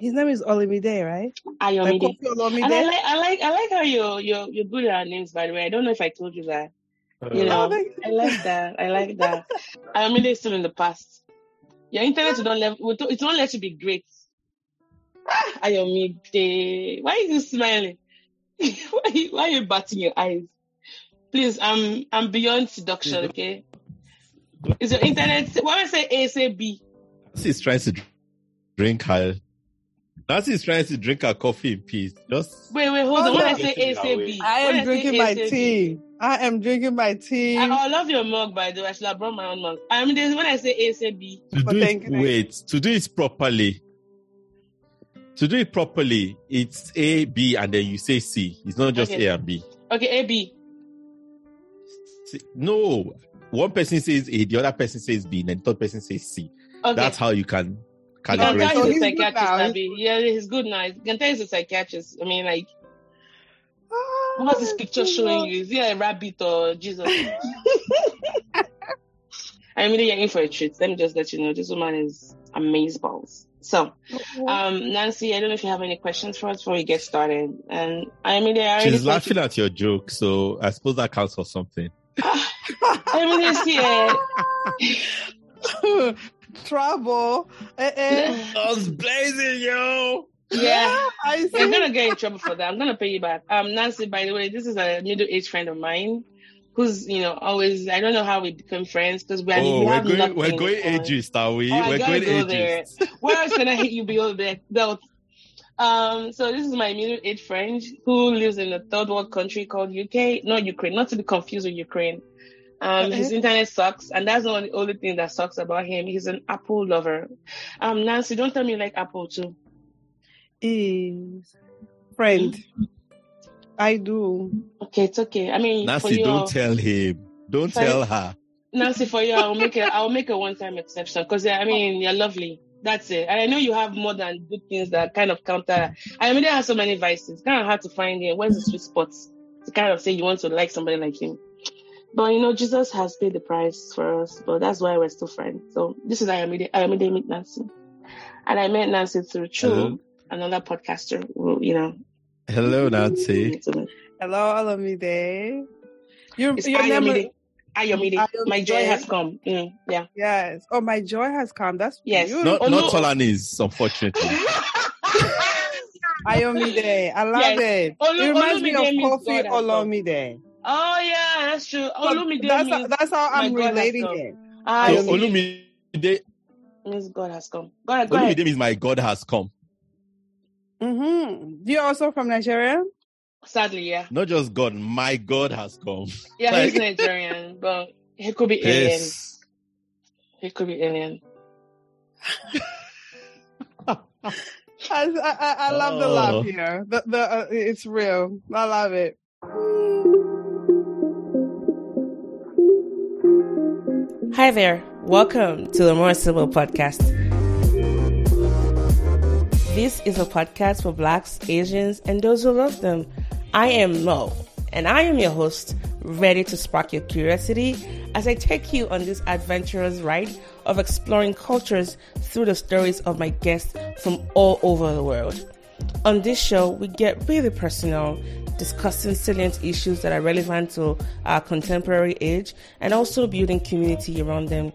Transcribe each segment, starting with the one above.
His name is Olamide, right? Like Ayomide. Kofi And I like, I like, I like how you're, you're, you're good at our names. By the way, I don't know if I told you that. You know, Oh, thank I like that. I like that. Ayomide is still in the past. Your internet will don't let, will don't- it won't let you be great. Ah, Ayomide, why are you smiling? why, are you- why are you batting your eyes? Please, I'm, I'm beyond seduction. Okay. Is your internet? why When I say A, say B. Nancy is trying to drink her. Nancy is trying to drink her coffee in peace. Just Wait, wait, hold on. Hold When I on. say A, say B. I When am drinking A, my tea. I am drinking my tea. I, I love your mug, by the way. I should have brought my own mug. I mean, there's- when I say A, say B. to do it. Wait, to do it properly. To do it properly, it's A, B, and then you say C. It's not just Okay. A and B. Okay, A, B. No, one person says A, the other person says B, and then the third person says C. Okay. That's how you can You can calibrate. tell So he's a good psychiatrist, now. Abby. Yeah, he's good now. You can tell a psychiatrist. I mean, like, Ah, what's this picture showing you? Is he a rabbit or Jesus? I mean, you're in for a treat. Let me just let you know, this woman is amazeballs. So, um, Nancy, I don't know if you have any questions for us before we get started. And I mean, I She's thought laughing at your joke, so I suppose that counts for something. I mean, it's here. Trouble. Eh, eh. Guns blazing, yo! Yeah. I You're see. gonna get in trouble for that. I'm gonna pay you back. Um, Nancy, by the way, this is a middle-aged friend of mine who's, you know, always. I don't know how we became friends because we, Oh, we we're have going, we're going in common. ageist, are we? Oh, we're going go there. Where else can I hit you below the belt? Um, so this is my middle-aged friend who lives in a third world country called UK, not Ukraine, not to be confused with Ukraine. Um, his internet sucks, and that's the only thing that sucks about him. He's an Apple lover. Um, Nancy, don't tell me you like Apple too. Is friend. I do. Okay, it's okay. I mean, for Nancy, you, don't tell him. Don't Sorry. tell her. Nancy, for you, I'll make a I'll make a one time exception because I mean you're lovely. That's it. And I know you have more than good things that kind of counter. I mean, there are so many vices. It's kind of hard to find it. Where's the sweet spots to kind of say you want to like somebody like him? But you know, Jesus has paid the price for us. But that's why we're still friends. So this is Ayomide. Ayomide meet Nancy, and I met Nancy through True, Hello. another podcaster. Who, you know, Hello, Nancy. Hello, Olamide. Your, It's your name Ayomide. is, Ayomide. My joy has come. Mm, yeah. yes. Oh, my joy has come. That's Yes. beautiful. Not, Oh, not no. Solanis, unfortunately. Ayomide. I love Yes. it. Olu- it reminds me Olumide of Coffee Kofi God. Olomide. Oh yeah, that's true. Olumide that's, means, that's how I'm God has relating come. it. ah, So, you see, Olumide, means God has come. Go ahead, go ahead. Means my God has come. Mm-hmm. You're also from Nigeria? Sadly, yeah, Not just God, my God has come. yeah, he's Nigerian, but he could be alien. Yes. He could be alien. I, I, I I love the Oh. laugh here. The, the, uh, it's real. I love it. Hi there. Welcome to the More Sibyl Podcast. This is a podcast for Blacks, Asians, and those who love them. I am Mo, and I am your host, ready to spark your curiosity as I take you on this adventurous ride of exploring cultures through the stories of my guests from all over the world. On this show, we get really personal, discussing salient issues that are relevant to our contemporary age and also building community around them.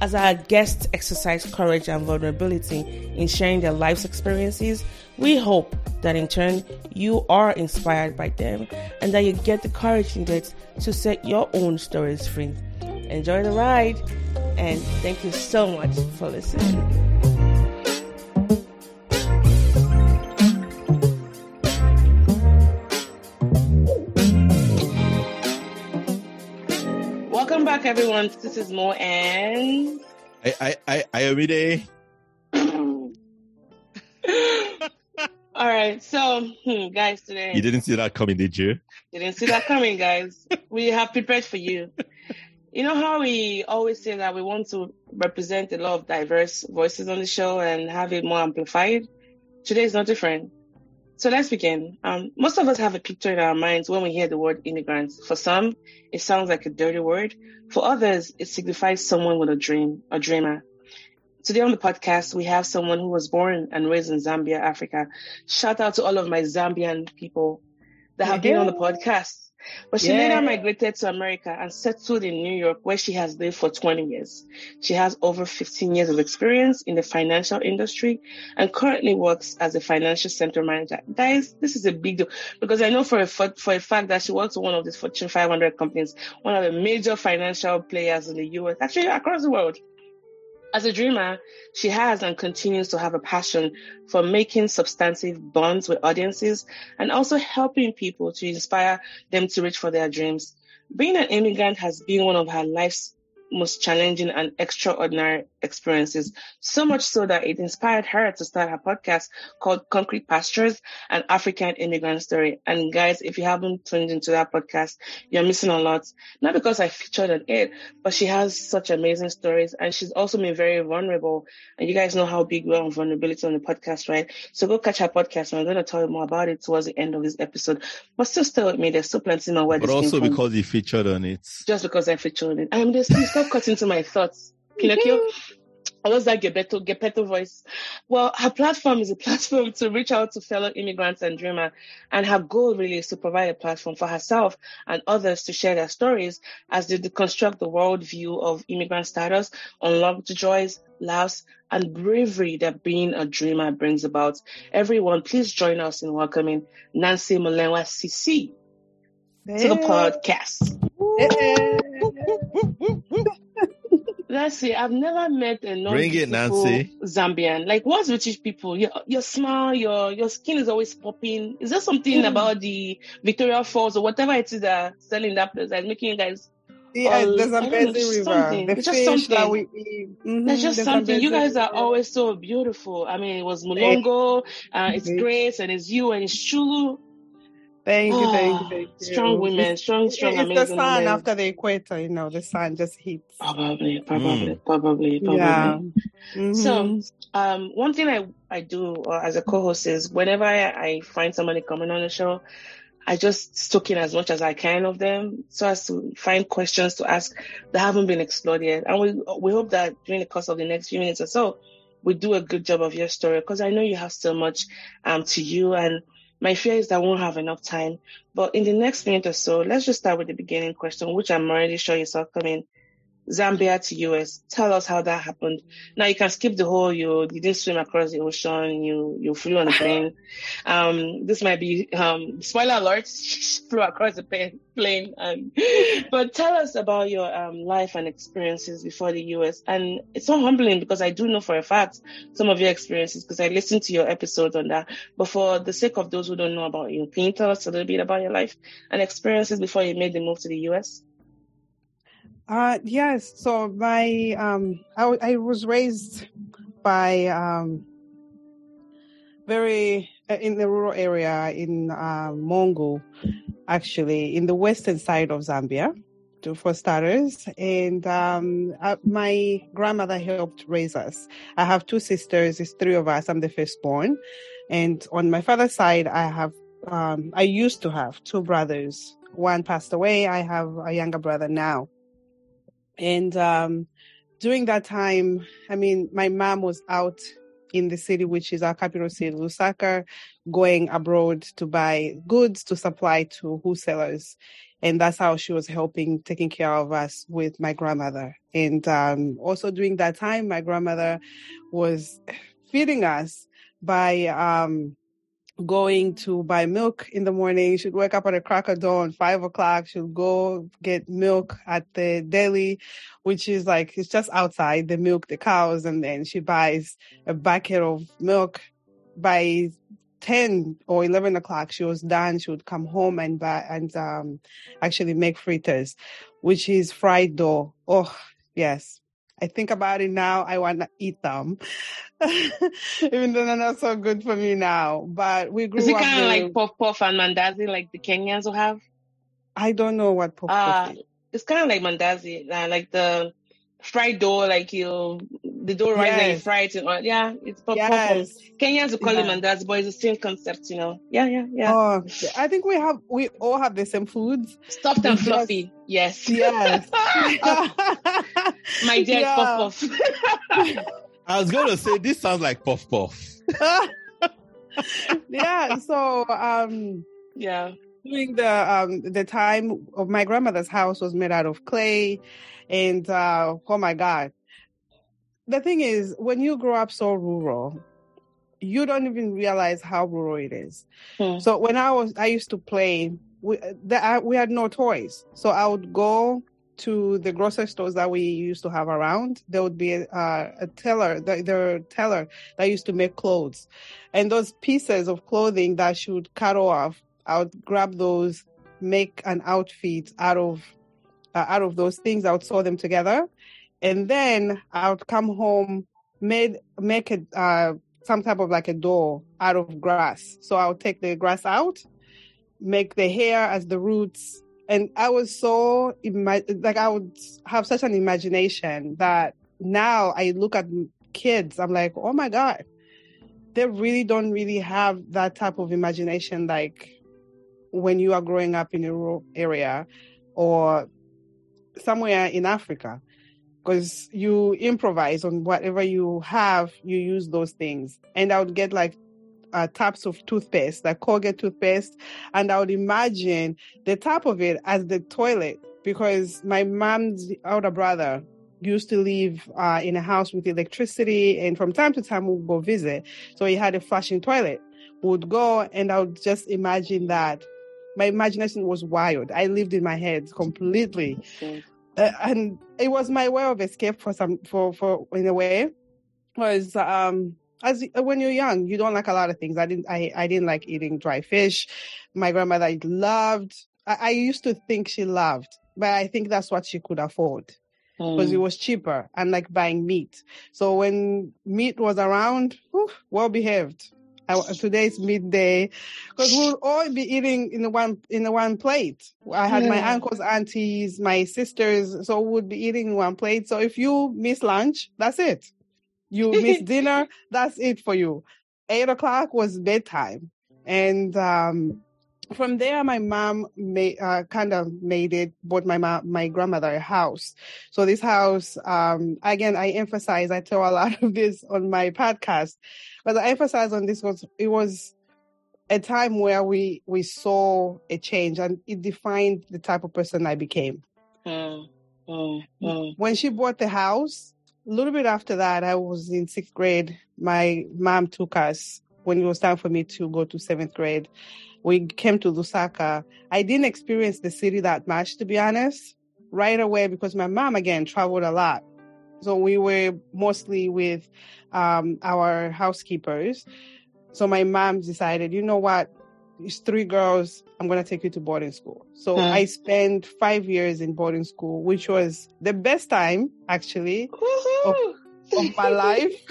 As our guests exercise courage and vulnerability in sharing their life's experiences, we hope that in turn you are inspired by them and that you get the courage needed to set your own stories free. Enjoy the ride and thank you so much for listening. Back, everyone. This is Mo and. I, I, I, Ayomide. All right, so hmm, guys, today You didn't see that coming, did you? You didn't see that coming, guys. we have prepared for you. You know how we always say that we want to represent a lot of diverse voices on the show and have it more amplified? Today is not different. So let's begin. Um, most of us have a picture in our minds when we hear the word immigrants. For some, it sounds like a dirty word. For others, it signifies someone with a dream, a dreamer. today on the podcast, we have someone who was born and raised in Zambia, Africa. Shout out to all of my Zambian people that have been on the podcast. But she Yeah. later migrated to America and settled in New York, where she has lived for 20 years. She has over 15 years of experience in the financial industry and currently works as a financial center manager. Guys, this is a big deal because I know for a, fa- for a fact that she works with one of these Fortune 500 companies, one of the major financial players in the US, actually across the world. As a dreamer, she has and continues to have a passion for making substantive bonds with audiences and also helping people to inspire them to reach for their dreams. Being an immigrant has been one of her life's most challenging and extraordinary experiences, so much so that it inspired her to start her podcast called Concrete Pastures, an African immigrant story. And guys, if you haven't tuned into that podcast, you're missing a lot. Not because I featured on it, but she has such amazing stories and she's also been very vulnerable. And you guys know how big we are on vulnerability on the podcast, right? So go catch her podcast and I'm going to tell you more about it towards the end of this episode. But still stay with me. There's still plenty more where But also because you featured on it. just because I featured on it. I'm just please stop cutting to my thoughts. Pinocchio. I was that Geppetto, Geppetto voice. Well, her platform is a platform to reach out to fellow immigrants and dreamer. And her goal really is to provide a platform for herself and others to share their stories as they deconstruct the worldview of immigrant status, unlock the joys, laughs, and bravery that being a dreamer brings about. Everyone, please join us in welcoming Nancy Mulemwa Siisii to the podcast. Let's see. I've never met a non Bring it, Nancy. Zambian. Like, what's British people? Your your smile, your your skin is always popping. Is there something Mm. about the Victoria Falls or whatever it is that selling that place that's making you guys? Yeah, Oh, there's a don't know, busy just river. something. The It's just fish that something. we eat. Mhm, There's just there's something. You guys are always so beautiful. I mean, it was Mulongo, uh, it's. Grace, and it's you, and it's Chulu. Thank you, thank you, Ah, thank you. Strong women, strong, It's, strong, it's the sun women. after the equator, you know, the sun just hits. Probably, probably, probably, probably. Yeah. So, Mhm. um, one thing I, I do uh, as a co-host is whenever I, I find somebody coming on the show, I just stoke in as much as I can of them so as to find questions to ask that haven't been explored yet. And we, we hope that during the course of the next few minutes or so, we do a good job of your story because I know you have so much, um, to you. And my fear is that I won't have enough time. But in the next minute or so, let's just start with the beginning question, which I'm already sure you saw coming. Zambia to US. Tell us how that happened. Now you can skip the whole you you didn't swim across the ocean, you you flew on a plane. Um, this might be um spoiler alert, flew across the plane plane. Um, but tell us about your um life and experiences before the US. And it's so humbling because I do know for a fact some of your experiences because I listened to your episodes on that. But for the sake of those who don't know about you, can you tell us a little bit about your life and experiences before you made the move to the US? Uh, yes. So my um, I, I was raised by um, very uh, in the rural area in uh, Mongu, actually in the western side of Zambia, to, for starters. And um, uh, my grandmother helped raise us. I have two sisters. It's three of us. I'm the firstborn, and on my father's side, I have um, I used to have two brothers. One passed away. I have a younger brother now. And um, during that time, I mean, my mom was out in the city, which is our capital city, Lusaka, going abroad to buy goods to supply to wholesalers. And that's how she was helping, taking care of us with my grandmother. And um, also during that time, my grandmother was feeding us by um, going to buy milk in the morning. She'd wake up at a crack of dawn, five o'clock. She'd go get milk at the deli, which is like, it's just outside the milk, the cows. And then she buys a bucket of milk by 10 or 11 o'clock. She was done. She would come home and buy and, um, actually make fritters, which is fried dough. Oh, yes. I think about it now. I want to eat them, even though they're not so good for me now. But we grew Is it kind of like puff puff and mandazi like the Kenyans will have? I don't know what puff Uh, puff is. it's kind of like mandazi, uh, like the fried dough, like you, the dough rice and you Yes. fry it in oil. Yeah, it's puff puff. Kenyans will call it Yeah. mandazi, but it's the same concept, you know. Yeah, yeah, yeah. Oh, I think we have we all have the same foods. Stuffed and yes. fluffy. Yes. Yes. My dear Yeah. puff puff. I was going to say this sounds like puff puff. yeah. So um, Yeah. during the um the time of my grandmother's house was made out of clay and uh oh my god the thing is when you grow up so rural you don't even realize how rural it is Hmm. so when i was i used to play we the, I, we had no toys so i would go to the grocery stores that we used to have around there would be a, uh, a teller the, the teller that used to make clothes and those pieces of clothing that should cut off I would grab those, make an outfit out of uh, out of those things. I would sew them together, and then I would come home, made make a uh, some type of like a door out of grass. So I would take the grass out, make the hair as the roots, and I was so ima- like I would have such an imagination that now I look at kids, I'm like, oh my god, they really don't really have that type of imagination like when you are growing up in a rural area or somewhere in Africa. Because you improvise on whatever you have, you use those things. And I would get like uh, taps of toothpaste, like Colgate toothpaste, and I would imagine the top of it as the toilet because my mom's older brother used to live uh, in a house with electricity, and from time to time we would go visit. So he had a flushing toilet. Would go, and I would just imagine that. My imagination was wild. I lived in my head completely, Okay. uh, and it was my way of escape for some for for in a way. Was um as when you're young, you don't like a lot of things. I didn't I I didn't like eating dry fish. My grandmother loved. I, I used to think she loved, but I think that's what she could afford because it Mm. was cheaper, and like buying meat. So when meat was around, whew, well behaved. I, today's midday because we'll all be eating in the one in the one plate. I had my uncles, aunties, my sisters, so we would be eating in one plate. So if you miss lunch, that's it. You miss dinner, that's it for you. Eight o'clock was bedtime, and um, from there, my mom made uh, kind of made it. Bought my mom, my grandmother a house. So this house, um, again, I emphasize. I tell a lot of this on my podcast, but I emphasize on this was it was a time where we we saw a change, and it defined the type of person I became. Mm. Mm. Mm. When she bought the house, a little bit after that, I was in sixth grade. My mom took us when it was time for me to go to seventh grade. We came to Lusaka. I didn't experience the city that much, to be honest, right away because my mom, again, traveled a lot. So we were mostly with um, our housekeepers. So my mom decided, you know what? It's three girls. I'm going to take you to boarding school. So Hmm. I spent five years in boarding school, which was the best time, actually, Woohoo! of my life.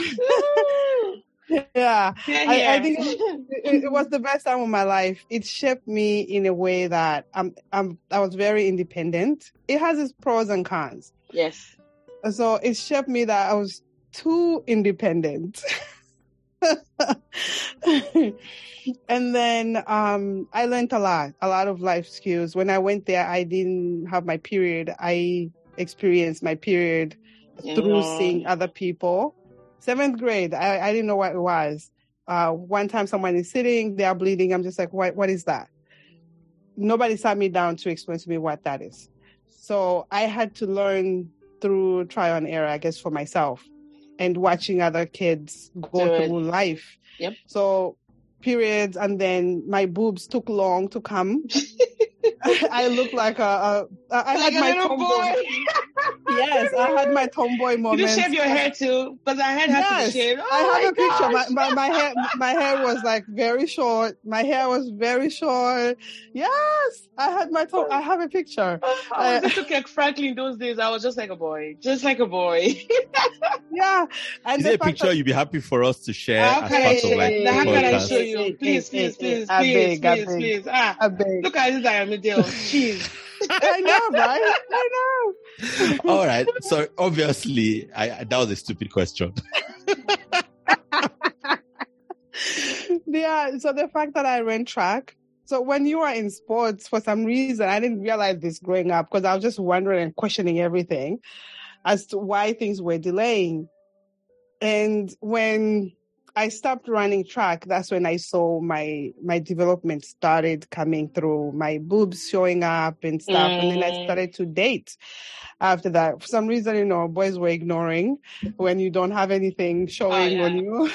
Yeah, I. I think it, it was the best time of my life. It shaped me in a way that I'm, I'm, I was very independent. It has its pros and cons. yes. So it shaped me that I was too independent. and then um, I learned a lot, a lot of life skills. When I went there, I didn't have my period. I experienced my period through Yeah. seeing other people. Seventh grade, I, I didn't know what it was. Uh, one time someone is sitting, they are bleeding. I'm just like, what, what is that? Nobody sat me down to explain to me what that is. So I had to learn through trial and error, I guess, for myself and watching other kids go Do it. through life. Yep. So periods and then my boobs took long to come. I looked like a, a I Like had my tomboy. Yes, I had my tomboy You moment. just shave your hair too, because I had had to shave. Oh I have my a picture. My, my my hair my hair was like very short. My hair was very short. Yes, I had my top. I have a picture. Oh, I was just like Franklin those days. I was just like a boy, just like a boy. Yeah, and Is the there a picture that- you'd be happy for us to share How as can I part of like you? the How can I podcast? show you? Please, please, please, I please, beg, I please, beg. please. Ah, I look at this Aramidale. Jeez. I know, right? I know. All right. So obviously, I, I- that was a stupid question. yeah. So the fact that I ran track. So when you are in sports, for some reason, I didn't realize this growing up because I was just wondering and questioning everything as to why things were delaying. And when I stopped running track, that's when I saw my my development started coming through, my boobs showing up and stuff. And then I Mm. started to date after that. For some reason, you know, boys were ignoring when you don't have anything showing yeah. on you.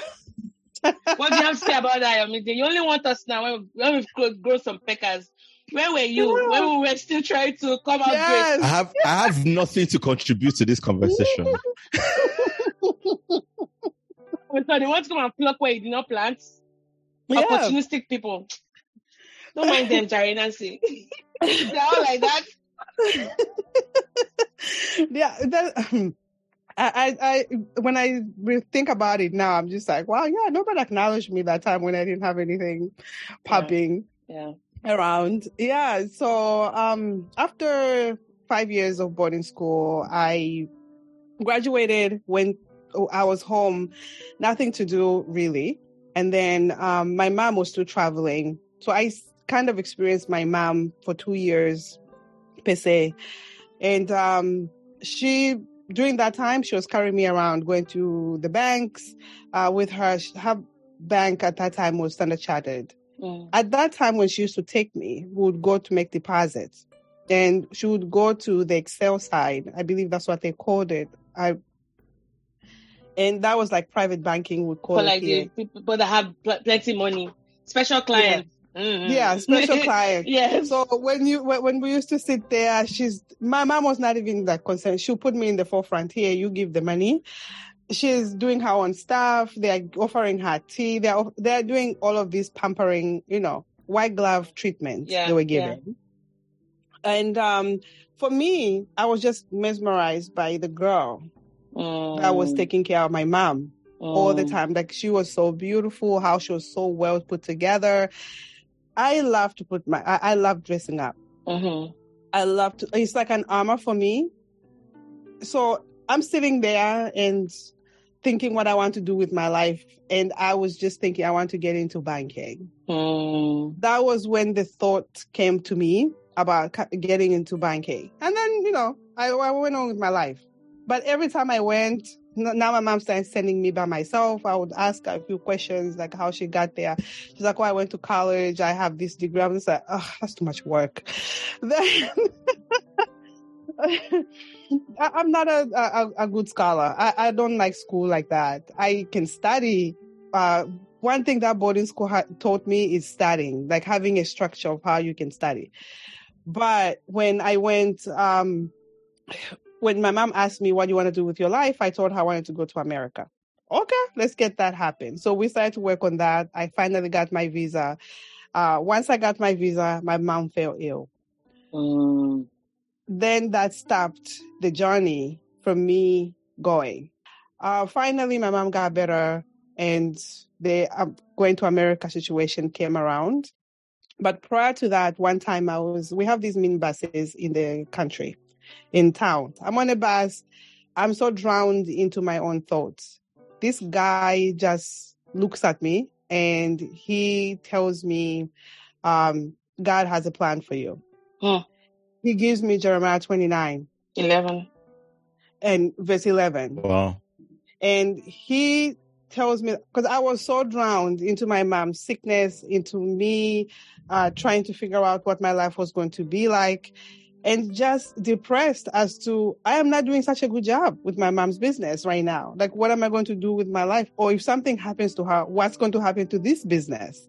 What do you have to say about that, I mean, You only want us now when, when we've grown, grown some peckers. Where were you Yeah. when we were still trying to come out yes. I have I have nothing to contribute to this conversation. So they want to come and pluck where you did not plant. yeah. Opportunistic people. Don't mind them, Jerry Nancy. They're all like that. yeah, that, I, I, I, when I think about it now, I'm just like, wow, yeah, nobody acknowledged me that time when I didn't have anything popping Yeah. around. Yeah. So, um, after five years of boarding school, I graduated when I was home, nothing to do really. And then, um, my mom was still traveling. So I kind of experienced my mom for two years per se. And, um, she, during that time, she was carrying me around, going to the banks, uh, with her. Her bank at that time was Standard Chartered Mm. at that time when she used to take me, we would go to make deposits. And she would go to the Excel side. I believe that's what they called it. I and that was like private banking would call like the people that have pl- plenty money. Special clients. Mhm. Yeah, special client. yes. So when you when, when we used to sit there, she's my mom was not even that concerned. She'll put me in the forefront. Here, you give the money. She's doing her own stuff. They're offering her tea. They're they're doing all of this pampering, you know, white glove treatment Yeah, they were yeah. giving. And um, for me, I was just mesmerized by the girl that was Mm, taking care of my mom all the mm. time. Like she was so beautiful, how she was so well put together. I love to put my I, I love dressing up. Mhm. I love to it's like an armor for me. So I'm sitting there and thinking what I want to do with my life. And I was just thinking I want to get into banking. Mm. That was when the thought came to me about getting into banking. And then, you know, I, I went on with my life. But every time I went, now my mom started sending me by myself. I would ask her a few questions, like how she got there. She's like, "Oh, I went to college. I have this degree." I'm just like, "Oh, that's too much work." Then I'm not a, a a good scholar. I, I don't like school like that. I can study. Uh, one thing that boarding school ha- taught me is studying, like having a structure of how you can study. But when I went, um, when my mom asked me what you want to do with your life, I told her I wanted to go to America. Okay, let's get that happen. So we started to work on that. I finally got my visa. Uh, once I got my visa, my mom fell ill. Mm. Then that stopped the journey from me going. Uh, finally, my mom got better and the uh, going to America situation came around. But prior to that, one time I was, we have these mini buses in the country, in town. I'm on a bus. I'm so drowned into my own thoughts. This guy just looks at me and he tells me, um, God has a plan for you. Hmm. He gives me Jeremiah 29 11. and verse 11 Wow. and he tells me because I was so drowned into my mom's sickness, into me uh, trying to figure out what my life was going to be like, and just depressed as to I am not doing such a good job with my mom's business right now. Like, what am I going to do with my life? Or if something happens to her, what's going to happen to this business?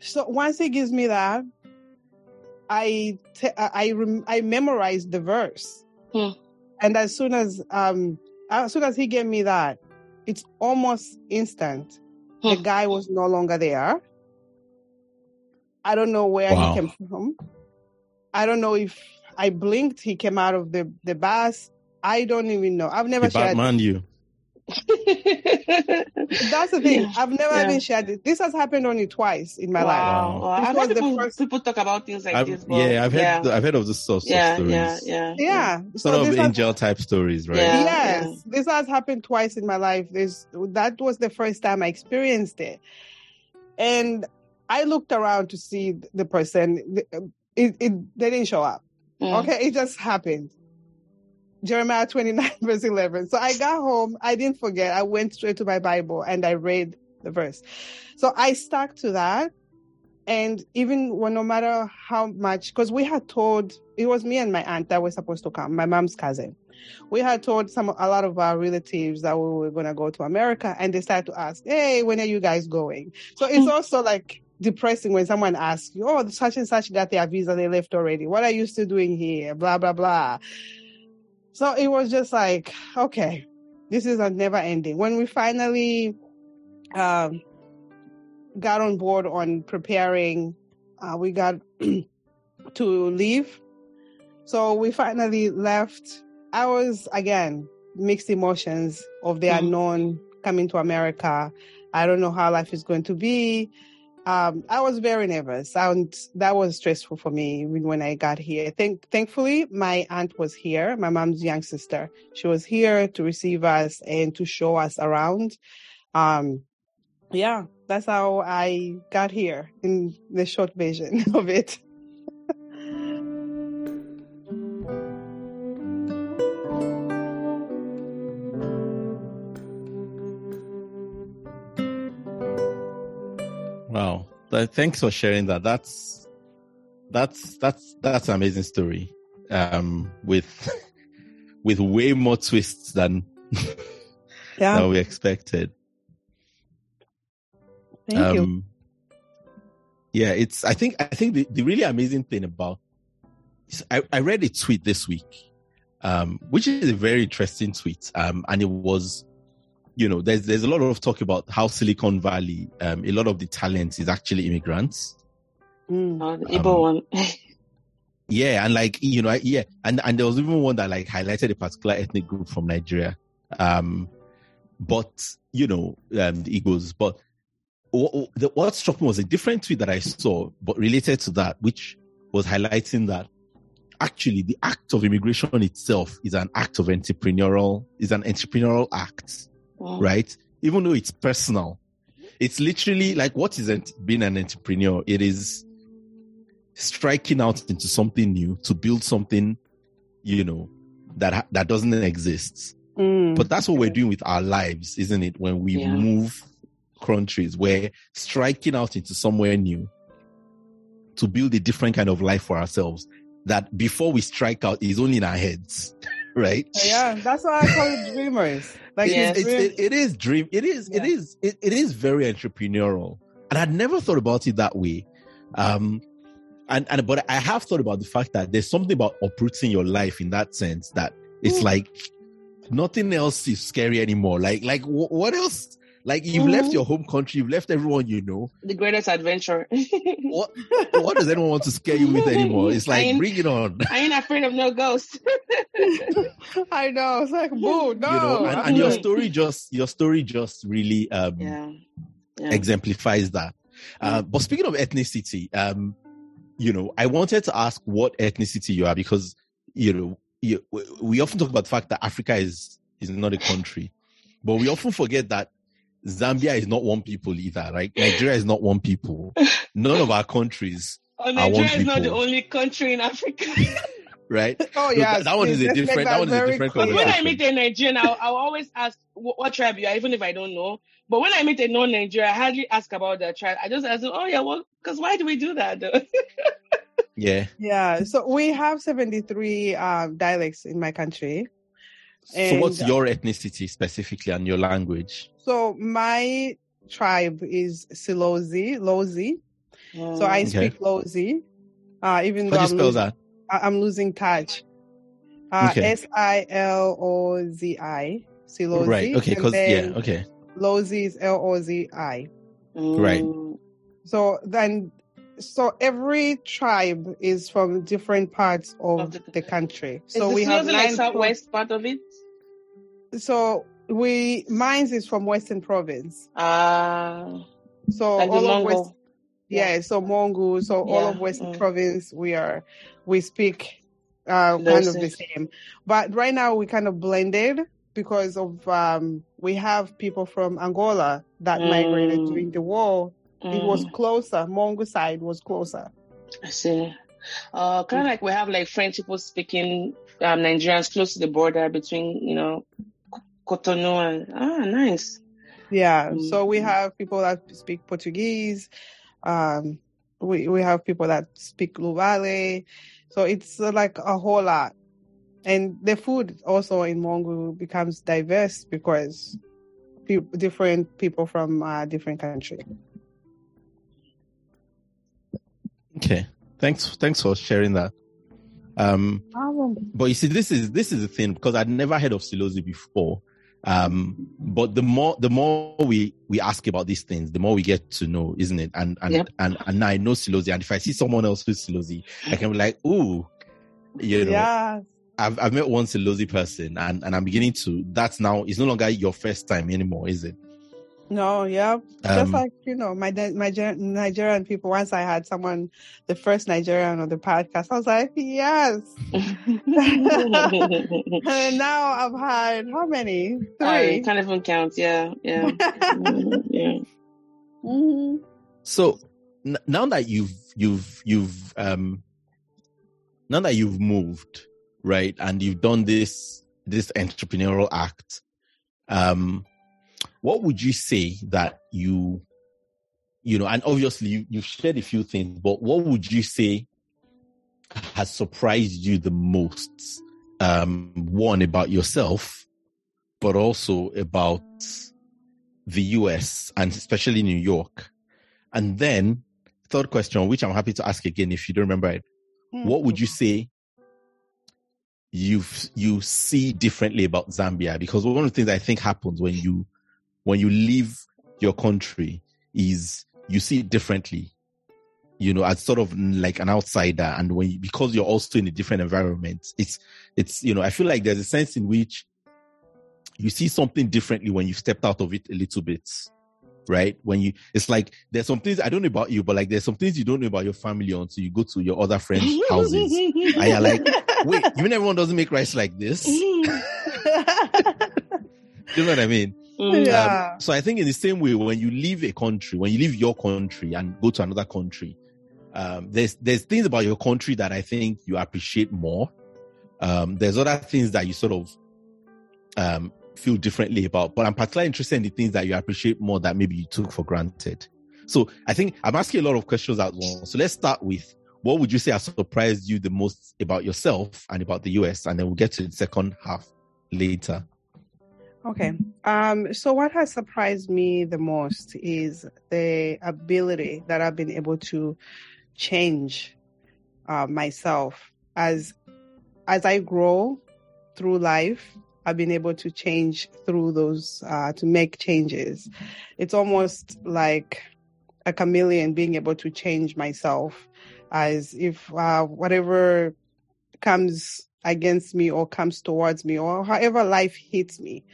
So once he gives me that, I te- I I, rem- I memorized the verse, Hmm. and as soon as um as soon as he gave me that, it's almost instant. The Hmm. guy was no longer there. I don't know where Wow. he came from. I don't know if I blinked, he came out of the, the bus. I don't even know. I've never He shared Batman you. That's the thing. Yeah. I've never Yeah. even shared it. This has happened only twice in my life. wow. wow. This I've was heard the people, first- people talk about things like I've, this. But yeah, I've heard yeah. I've heard of this sort of yeah, stories. yeah, yeah, Yeah. Sort of this has- angel type stories, right? Yeah. yes, this has happened twice in my life. This that was the first time I experienced it, and I looked around to see the person. It, it they didn't show up. Mm. Okay, it just happened. Jeremiah 29 verse 11. So I got home. I didn't forget. I went straight to my Bible and I read the verse. So I stuck to that. And even when no matter how much, because we had told it was me and my aunt that were supposed to come, my mom's cousin. We had told some a lot of our relatives that we were gonna go to America, and they started to ask, "Hey, when are you guys going?" So it's also like depressing when someone asks you, "Oh, such and such got their visa, they left already. What are you still doing here?" Blah blah blah. So it was just like, okay, this is a never ending. When we finally um, got on board on preparing, uh, we got to leave. So we finally left. I was again mixed emotions of the Mhm. unknown coming to America. I don't know how life is going to be. Um, I was very nervous, and that was stressful for me when, I got here. Thank, thankfully, my aunt was here, my mom's young sister. She was here to receive us and to show us around. Um, yeah, that's how I got here in the short version of it. Th- Thanks for sharing that. That's that's that's that's an amazing story. Um with with way more twists than Yeah, than we expected. thank you. Um, Yeah, it's I think I think the, the really amazing thing about I, I read a tweet this week, um, which is a very interesting tweet. Um, and it was, you know, there's there's a lot of talk about how Silicon Valley, um, a lot of the talent is actually immigrants. Mm. Oh, the Igbo one. Yeah, and like you know, yeah, and and there was even one that like highlighted a particular ethnic group from Nigeria. Um, but you know, um, the Igbos. But what, what struck me was a different tweet that I saw, but related to that, which was highlighting that actually the act of immigration itself is an act of entrepreneurial, is an entrepreneurial act, Mm. right? Even though it's personal, it's literally like what is ent- being an entrepreneur? It is striking out into something new to build something, you know, that that doesn't exist. Mm. But that's what we're doing with our lives, isn't it? When we Yeah. move countries, we're striking out into somewhere new to build a different kind of life for ourselves. That before we strike out is only in our heads, right? yeah, that's why I call it dreamers. Like It Yeah. it's it- it is dream. It is. It Yeah. is. It, it is very entrepreneurial, and I'd never thought about it that way. Um, and and but I have thought about the fact that there's something about uprooting your life in that sense that it's Mm. like nothing else is scary anymore. Like like wh- what else? Like you've left Mhm. your home country, you've left everyone you know. the greatest adventure. What what does anyone want to scare you with anymore? It's like bring it on. I ain't afraid of no ghosts. I know. It's like, boo, no. You know, and, and your Mhm. story just your story just really um yeah. yeah. exemplifies that. Uh, but speaking of ethnicity, um, you know, I wanted to ask what ethnicity you are because, you know, you, we- we often talk about the fact that Africa is, is not a country, but we often forget that Zambia is not one people either, right? Nigeria is not one people. None of our countries, Oh, want Nigeria is not the only country in Africa. right? Oh, yeah. that- that one is a different- that one is a different when conversation. I meet a Nigerian, I'll, I'll always ask what, what tribe you are, even if I don't know. But when I meet a non-Nigerian, I hardly ask about their tribe. I just ask them, oh yeah, well, because why do we do that? Though? Yeah. Yeah. So we have 73 um, dialects in my country. So what's your ethnicity specifically and your language? So my tribe is Silozi, Lozi. So I Okay. speak Lozi. Uh, even How though do you I'm, spell losing, that? I- I'm losing touch. Uh, Okay. S I L O Z I. Silozi. Right. Okay. Because yeah. Okay. Lozi is L O Z I. Right. Mm. So then, so every tribe is from different parts of, Of the the country. So the we have Silozi like southwest part of it? So we mines is from Western Province. Ah, So like all of West, Mongu. yeah. So Mongu. So all of Western mm. Province, we are we speak uh, kind of the same. But right now we kind of blended because of um, we have people from Angola that migrated Mm. during the war. It was Mm, closer. Mongu side was closer. I see. Uh, kind of like we have like French people speaking um, Nigerians close to the border between, you know, Cotonou and ah, nice. Yeah. So we Mhm. have people that speak Portuguese. Um, we we have people that speak Luvale. So it's uh, like a whole lot. And the food also in Mongu becomes diverse because pe- different people from uh, different country. Okay. Thanks. Thanks for sharing that. Um, but you see, this is this is the thing because I'd never heard of Silozi before. Um, but the more the more we we ask about these things, the more we get to know, isn't it? And and Yep. and, and now I know Silozi, and if I see someone else who's Silozi, I can be like, ooh, you know, Yeah. I've I've met one Silozi person, and and I'm beginning to. That's now it's no longer your first time anymore, is it? No, yeah. Um, Just like, you know, my my Nigerian people, once I had someone, the first Nigerian on the podcast, I was like, yes. and now I've had how many? I Three. can't even count. Yeah, yeah, yeah. Mhm. So n- now that you've you've you've um now that you've moved right and you've done this this entrepreneurial act, um, what would you say that you you know? And obviously you, you've shared a few things, but what would you say has surprised you the most? Um, one about yourself, but also about the US and especially New York. And then third question, which I'm happy to ask again if you don't remember it. What would you say you you see differently about Zambia? Because one of the things I think happens when you when you leave your country is you see it differently. You know, as sort of like an outsider, and when you, because you're also in a different environment, it's it's you know I feel like there's a sense in which you see something differently when you've stepped out of it a little bit right when you it's like there's some things i don't know about you but like there's some things you don't know about your family until you go to your other friends houses and you're like wait you mean everyone doesn't make rice like this Do you know what i mean. Yeah. um, so i think in the same way when you leave a country when you leave your country and go to another country um, there's there's things about your country that i think you appreciate more. Um, there's other things that you sort of um, feel differently about but i'm particularly interested in the things that you appreciate more that maybe you took for granted. So i think i'm asking a lot of questions at once. So let's start with what would you say has surprised you the most about yourself and about the us and then we'll get to the second half later Okay. Um, so what has surprised me the most is the ability that I've been able to change uh, myself as as I grow through life. I've been able to change through those uh, to make changes. It's almost like a chameleon being able to change myself as if uh, whatever comes against me or comes towards me or however life hits me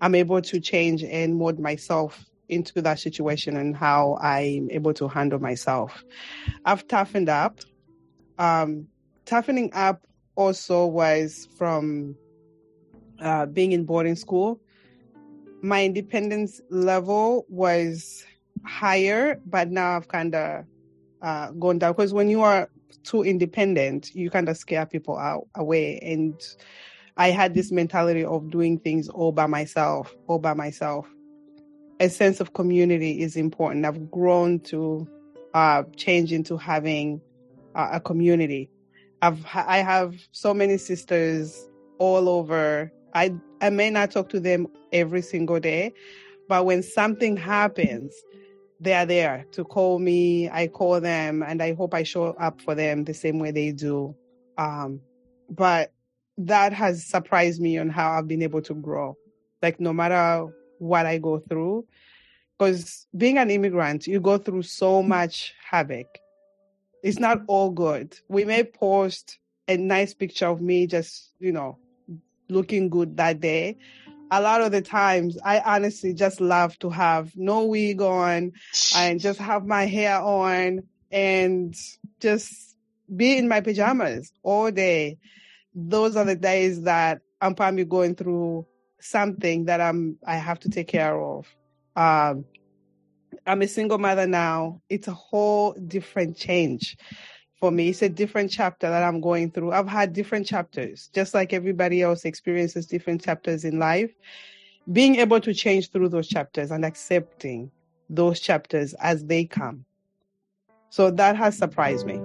I'm able to change and mold myself into that situation and how I'm able to handle myself. I've toughened up. Um, toughening up also was from uh, being in boarding school. My independence level was higher, but now I've kind of uh, gone down because when you are too independent, you kind of scare people out away and I had this mentality of doing things all by myself, all by myself. A sense of community is important. I've grown to uh, change into having uh, a community. I've I have so many sisters all over. I I may not talk to them every single day, but when something happens, they are there to call me. I call them, and I hope I show up for them the same way they do. Um, but that has surprised me on how I've been able to grow. Like no matter what I go through, because being an immigrant, you go through so much havoc. It's not all good. We may post a nice picture of me just, you know, looking good that day. A lot of the times, I honestly just love to have no wig on and just have my hair on and just be in my pajamas all day those are the days that I'm probably going through something that I'm I have to take care of. Um, I'm a single mother now. It's a whole different change. For me. It's a different chapter that I'm going through. I've had different chapters, just like everybody else experiences different chapters in life. Being able to change through those chapters and accepting those chapters as they come. So that has surprised me.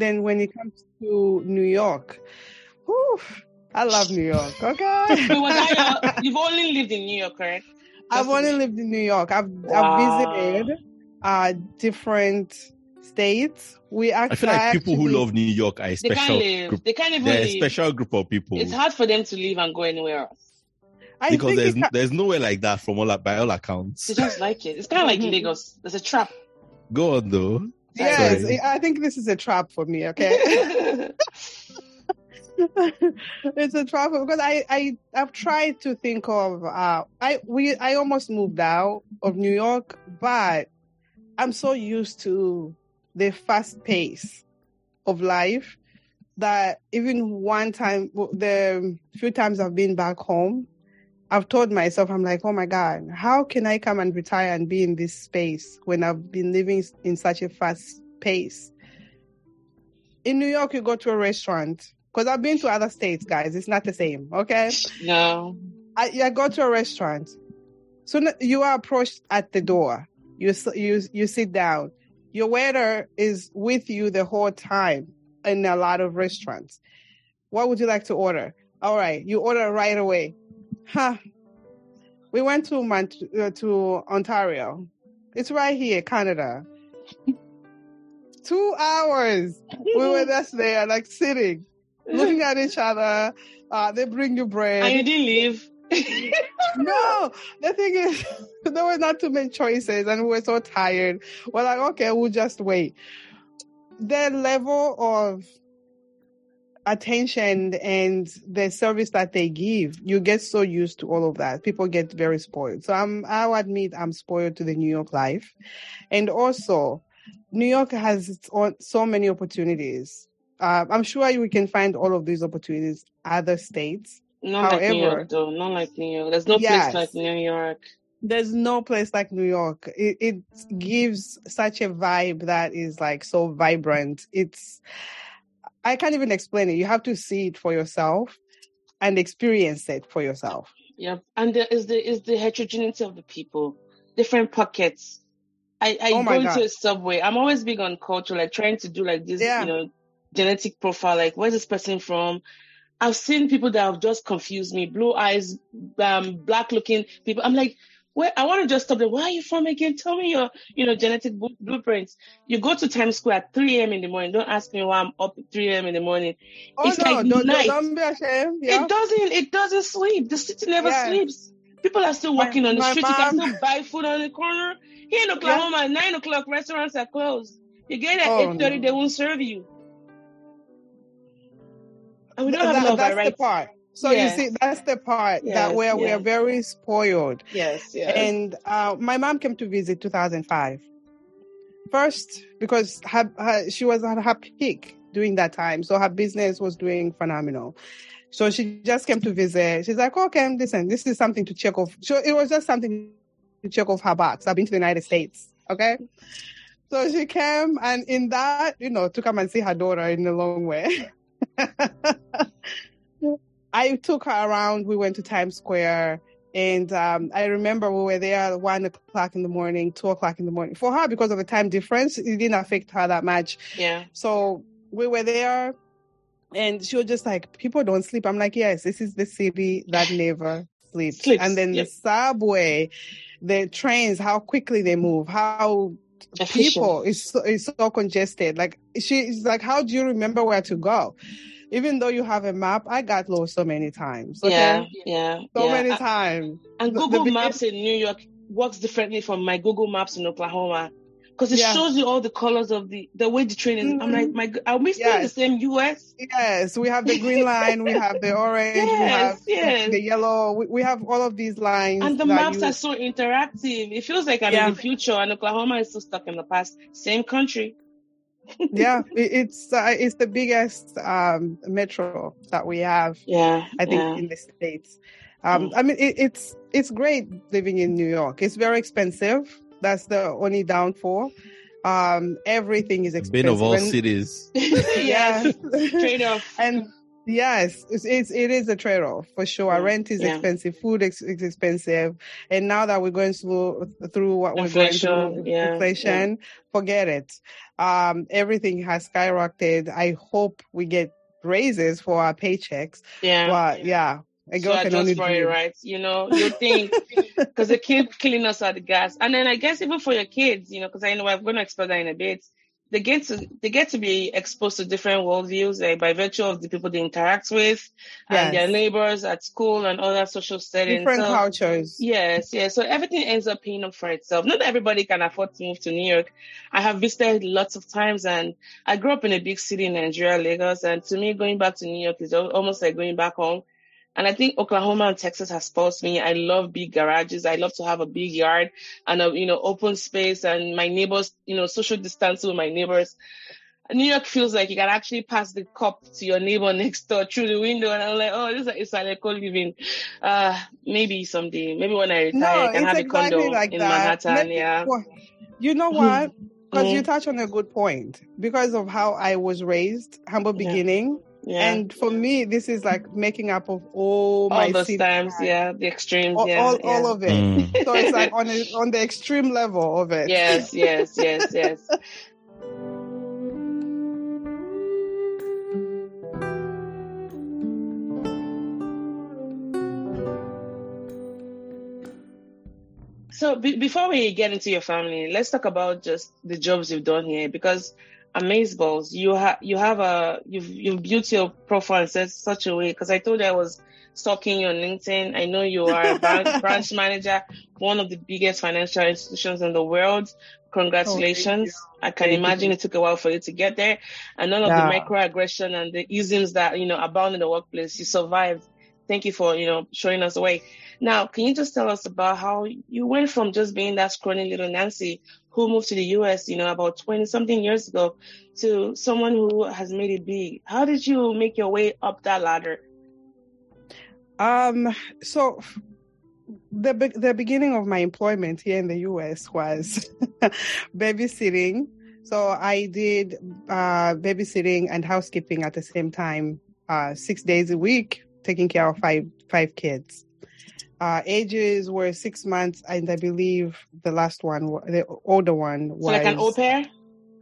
And then when it comes to New York, whew, I love New York. Okay. So was that your, you've only lived in New York, correct? I've only lived in New York. I've Wow. I've visited uh different states. We actually I actually feel like people who love New York are a They can't special live. group. They can't even They're a live. special group of people It's hard for them to leave and go anywhere else. I because there's it there's nowhere like that from all by all accounts. They just like it. It's kind of like Mhm. Lagos. There's a trap. Go on though. Yes, Sorry. I think this is a trap for me. Okay. it's a trap because I I I've tried to think of uh I we I almost moved out of New York, but I'm so used to the fast pace of life that even one time the few times I've been back home, I've told myself I'm like, oh my god, how can I come and retire and be in this space when I've been living in such a fast pace? In New York, you go to a restaurant because I've been to other states, guys. It's not the same, okay? no. I, I go to a restaurant. So you are approached at the door. You you you sit down. Your waiter is with you the whole time in a lot of restaurants. What would you like to order? All right, you order right away. Huh? We went to Mont- uh, to Ontario. It's right here, Canada. Two hours. We were just there, like sitting, looking at each other. Uh, they bring you bread and you didn't leave. no, the thing is, there were not too many choices, and we were so tired. We're like, okay, we'll just wait. The level of attention and the service that they give, you get so used to all of that. People get very spoiled. So I'm, I'll admit, I'm spoiled to the New York life, and also, New York has its own, so many opportunities. Uh, I'm sure we can find all of these opportunities other states. Not like New York, though. Not like New York. There's no Yes. place like New York. there's no place like New York. It, it gives such a vibe that is like so vibrant. It's, I can't even explain it. You have to see it for yourself and experience it for yourself. Yeah, and there is the is the heterogeneity of the people, different pockets. I, I Oh go my into a subway. I'm always big on culture, like trying to do like this, Yeah. you know, genetic profile. Like, where's this person from? I've seen people that have just confused me. Blue eyes, um, black looking people. I'm like, where? I want to just stop them. Where are you from again? Tell me your, you know, genetic blu- blueprints. You go to Times Square at 3 a.m. in the morning. Don't ask me why I'm up at 3 a.m. in the morning. Oh It's no, like don't, night. don't be ashamed. Yeah. It doesn't. It doesn't sleep. The city never Yeah. sleeps. People are still My- walking on the my street. You can mom- still buy food on the corner. Here in Oklahoma, at nine o'clock, restaurants are closed. You get at oh, eight thirty, no. they won't serve you. And we don't Th- have a that- lot of that's the variety. part. So Yes. you see, that's the part Yes, that where we are very spoiled. Yes, yes. And uh, my mom came to visit 2005. First, because her, her, she was at her peak during that time, so her business was doing phenomenal. So she just came to visit. She's like, "Okay, listen, this is something to check off." So it was just something to check off her box. I've been to the United States. Okay. So she came, and in that, you know, to come and see her daughter in a long way. I took her around. We went to Times Square. And um, I remember we were there at one o'clock in the morning, two o'clock in the morning. For her, because of the time difference, it didn't affect her that much. yeah. So we were there, and she was just like, "People don't sleep." I'm like, "Yes, this is the city that never sleeps." Sleeps, And then yep. the subway, the trains, how quickly they move, how Efficient. people is so, is so congested. Like she's like, "How do you remember where to go?" Even though you have a map, I got lost so many times. Okay? Yeah, yeah. So yeah. many times. And Google the- Maps in New York works differently from my Google Maps in Oklahoma. Because it Yeah. shows you all the colors of the the way the train is. I'm Mhm. like, my, are we still in the same US? Yes, we have the green line, we have the orange, we have Yes, yes. the yellow. We, we have all of these lines. And the maps you- are so interactive. It feels like I'm Yeah. in the future and Oklahoma is still stuck in the past. Same country. Yeah, it's uh, it's the biggest um, metro that we have. Yeah, I think yeah. in the states. Um, Mm. I mean, it, it's it's great living in New York. It's very expensive. That's the only downfall. Um, everything is expensive. Bane of all And- cities. yes, yes. trade off. and yes, it's, it's it is a trade off for sure. Yeah, Rent is yeah. expensive, food is, is expensive, and now that we're going through through what we're going through, yeah, inflation, forget it. Um, everything has skyrocketed. I hope we get raises for our paychecks, Yeah. but yeah, a So girl can only for it, right? You know, you think because they keep killing us at the gas, and then I guess even for your kids, you know, because I know I'm going to explore that in a bit. They get to they get to be exposed to different worldviews like, by virtue of the people they interact with and their neighbors at school and other social settings. Different So- cultures. Yes, yes. So everything ends up paying up for itself. Not everybody can afford to move to New York. I have visited lots of times and I grew up in a big city in Nigeria, Lagos. And to me, going back to New York is almost like going back home. And I think Oklahoma and Texas has spoiled me. I love big garages. I love to have a big yard and a, you know, open space and my neighbors, you know, social distance with my neighbors. New York feels like you can actually pass the cup to your neighbor next door through the window. And I'm like, oh, this is like a like living. Uh, maybe someday, maybe when I retire, No, I can have a condo like in that. Manhattan. Yeah. well, You know what? Because Mhm. you touch on a good point. Because of how I was raised, humble beginning, Yeah. and for me, this is like making up of all, all my those city times. Yeah. The extremes. all, yeah. all, yeah. all of it. Mm. So it's like on a, on the extreme level of it. yes, yes, yes, yes. So be- before we get into your family, let's talk about just the jobs you've done here because Amazeballs, you have you have a you've you've built your profile in such, a way because I told you I was stalking you on LinkedIn. I know you are a branch, branch manager, one of the biggest financial institutions in the world. Congratulations. Oh, I can Thank you. imagine it took a while for you to get there. And none of Yeah. the microaggression and the isms that, you know, abound in the workplace, you survived. Thank you for, you know, showing us the way. Now, can you just tell us about how you went from just being that scrawny little Nancy who moved to the US, you know, about 20 something years ago to someone who has made it big? How did you make your way up that ladder? Um. So the be- the beginning of my employment here in the U.S. was babysitting. So I did uh, babysitting and housekeeping at the same time, uh, six days a week, taking care of five five kids. Uh, ages were six months, and I believe the last one, the older one, So was like an au pair?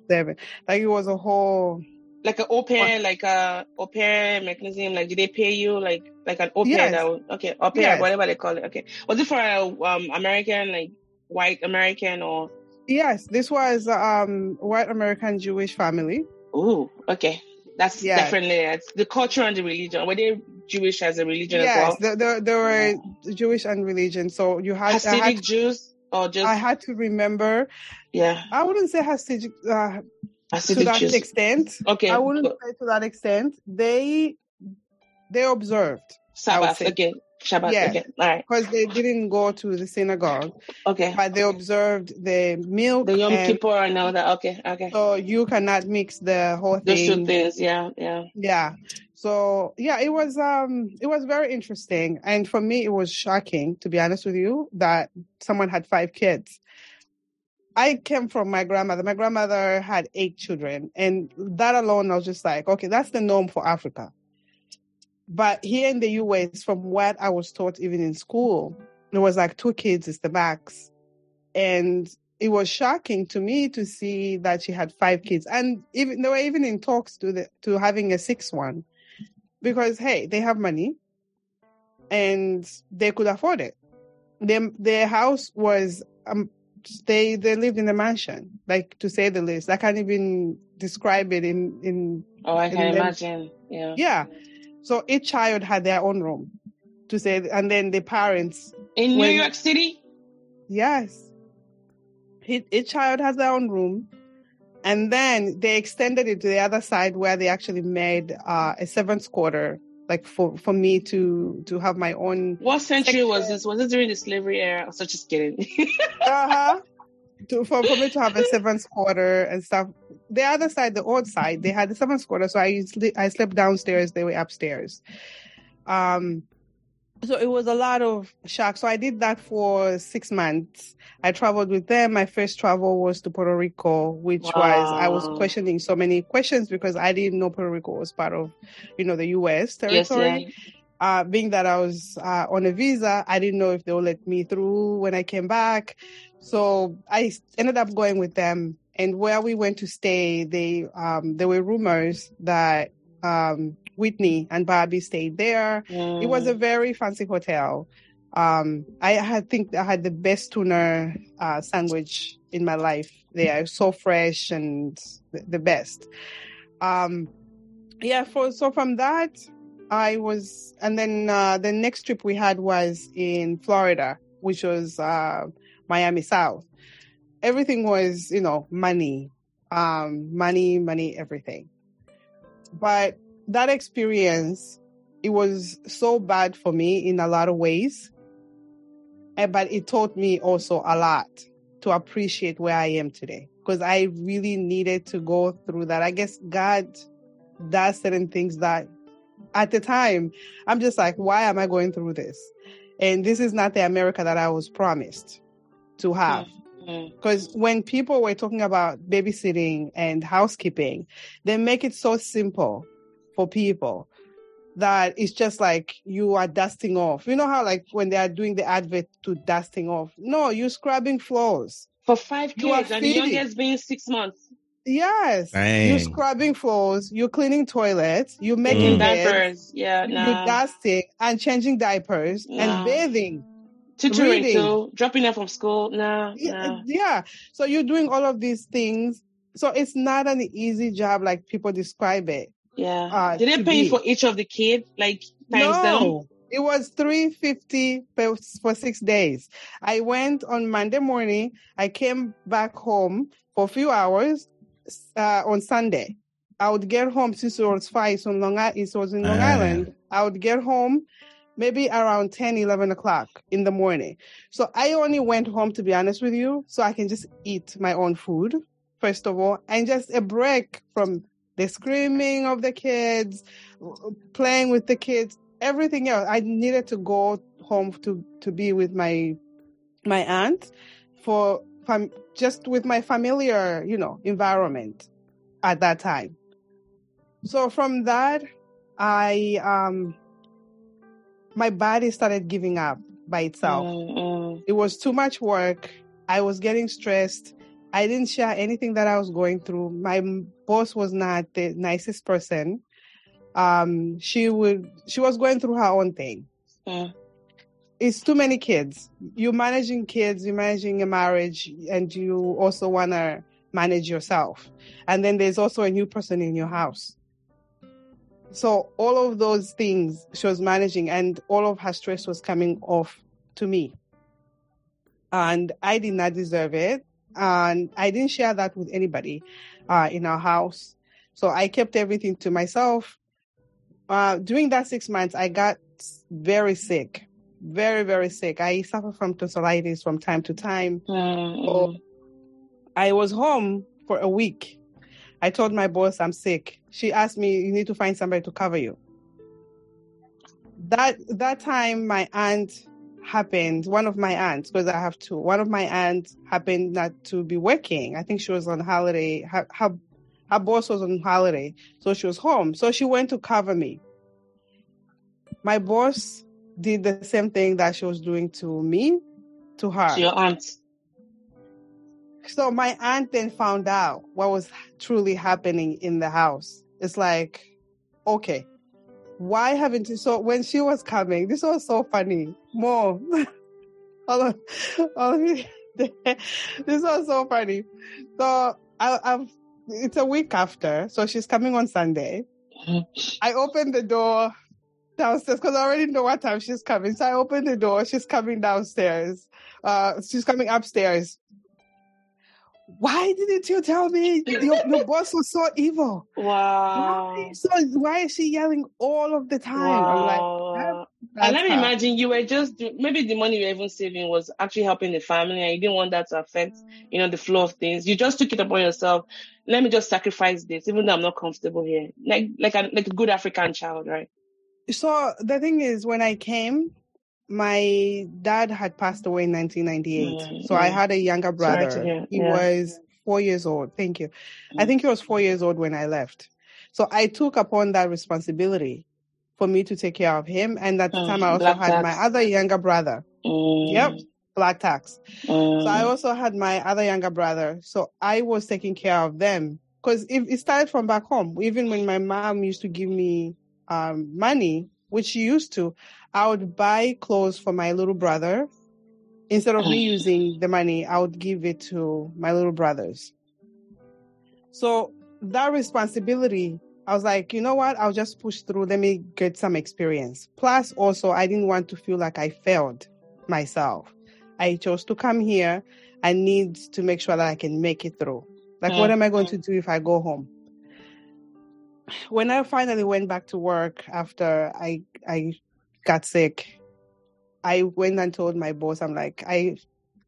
seven. Like it was a whole. Like an au pair, like a au pair mechanism, like did they pay you like like an au pair Yes. that okay, au pair, Yes. whatever they call it. Okay. Was it for a um American, like white American or Yes, this was um white American Jewish family. Ooh, okay. That's it's the culture and the religion. Were they Jewish as a religion yes, as well? there, there, there were Jewish and religion. So you had, Hasidic had, Jews or just I had to remember. yeah, I wouldn't say Hasidic uh, to that Jews. extent. Okay. I wouldn't but say to that extent. They they observed Sabbath. say. Shabbat. All right. because they didn't go to the synagogue, Okay. but they observed the milk. The Yom and Kippur and all that. Okay. Okay. so you cannot mix the whole Those two thing. things. Yeah. Yeah. Yeah. So yeah, it was um it was very interesting. And for me it was shocking, to be honest with you, that someone had five kids. I came from my grandmother. My grandmother had eight children. And that alone I was just like, okay, that's the norm for Africa. But here in the US, from what I was taught even in school, it was like two kids is the max. And it was shocking to me to see that she had five kids. And even they were even in talks to the to having a sixth one because hey, they have money and they could afford it. Their their house was um they they lived in a mansion, like to say the least. I can't even describe it in in Oh, I can then- imagine. Yeah. yeah. So each child had their own room to say, and then the parents, In New When- York City. yes, each, each child has their own room. And then they extended it to the other side where they actually made uh, a seventh quarter, like for, for me to to have my own What century was this? Was it during the slavery era? So just kidding. uh-huh. To, for, for me to have a seventh quarter and stuff the other side, the old side, they had the seventh quarter, so I I slept downstairs. They were upstairs. Um, so it was a lot of shock. So I did that for six months. I traveled with them. My first travel was to Puerto Rico, which was I was questioning so many questions because I didn't know Puerto Rico was part of, you know, the U.S. Yes, territory yeah. Uh, being that I was uh, on a visa, I didn't know if they would let me through when I came back. So I ended up going with them. And where we went to stay, they um, there were rumors that um, Whitney and Bobby stayed there. It was a Mm. very fancy hotel. Um, I had think I had the best tuna uh, sandwich in my life. They are so fresh and the the best. Um, yeah. For so from that, I was, and then uh, the next trip we had was in Florida, which was uh, Miami South. Everything was, you know, money, um, money, money, everything. But that experience, it was so bad for me in a lot of ways. Eh, But it taught me also a lot to appreciate where I am today because I really needed to go through that. I guess God does certain things that at the time I'm just like, why am I going through this? And this is not the America that I was promised to have. Mm-hmm. Because when people were talking about babysitting and housekeeping, they make it so simple for people that it's just like you are dusting off. You know how like when they are doing the advert to dusting off? No, you're scrubbing floors. For five You kids, and the youngest being six months. Yes. Dang. You're scrubbing floors, you're cleaning toilets, you're making Making Mm. beds, diapers. Yeah, you're dusting and changing diapers Nah. and bathing. Tutoring reading. too. Dropping them from school. Nah, Yeah, nah. yeah. So you're doing all of these things. So it's not an easy job like people describe it. Yeah. Uh, Did they pay you be- for each of the kids? Like times them? no, it was three fifty for six days. I went on Monday morning. I came back home for a few hours uh, on Sunday. I would get home since it was five. So Long I- it was in Long Ah. Island. I would get home maybe around 10, 11 o'clock in the morning. So I only went home to be honest with you, so I can just eat my own food first of all, and just a break from the screaming of the kids, playing with the kids, everything else. I needed to go home to to be with my my aunt for just with my familiar, you know, environment at that time. So from that, I um my body started giving up by itself. Mm, mm. It was too much work. I was getting stressed. I didn't share anything that I was going through. My boss was not the nicest person. Um, she would, she was going through her own thing. Mm. It's too many kids. You're managing kids, you're managing a marriage, and you also want to manage yourself. And then there's also a new person in your house. So all of those things she was managing, and all of her stress was coming off to me. And I did not deserve it. And I didn't share that with anybody uh, in our house. So I kept everything to myself. Uh, during that six months, I got very sick, very, very sick. I suffer from tonsillitis from time to time. Mm, Oh, mm. I was home for a week. I told my boss I'm sick. She asked me, "You need to find somebody to cover you." That that time, my aunt happened. One of my aunts, because I have two. One of my aunts happened not to be working. I think she was on holiday. Her, her her boss was on holiday, so she was home. So she went to cover me. My boss did the same thing that she was doing to me, to her. To your aunt. So my aunt then found out what was truly happening in the house. It's like, okay, why haven't you? So when she was coming, this was so funny. More, all of, all of you, this was so funny. So I, I've, it's a week after. So she's coming on Sunday. Mm-hmm. I opened the door downstairs because I already know what time she's coming. So I opened the door. She's coming downstairs. Uh, she's coming upstairs. Why didn't you tell me your, your boss was so evil? Wow. Why? So why is she yelling all of the time? I'm like, Wow. And let me imagine you were just do- maybe the money you were even saving was actually helping the family, and you didn't want that to affect, you know, the flow of things. You just took it upon yourself. Let me just sacrifice this, even though I'm not comfortable here, like like a like a good African child, right? So the thing is, when I came, my dad had passed away in 1998. Mm, so I mm. had a younger brother. hear, He yeah. was four years old. Thank you. I Mm. think he was four years old when I left. So I took upon that responsibility for me to take care of him. And at the Mm, time, I also black had my other younger brother, Mm, Yep. black tax. mm, So I also had my other younger brother. So I was taking care of them because it, it started from back home. Even when my mom used to give me um, money, which she used to, I would buy clothes for my little brother. Instead of me using the money, I would give it to my little brothers. So that responsibility, I was like, you know what? I'll just push through. Let me get some experience. Plus, also, I didn't want to feel like I failed myself. I chose to come here. I need to make sure that I can make it through. Like, what Mm, am I going to do if I go home? When I finally went back to work after I I got sick, I went and told my boss, I'm like, I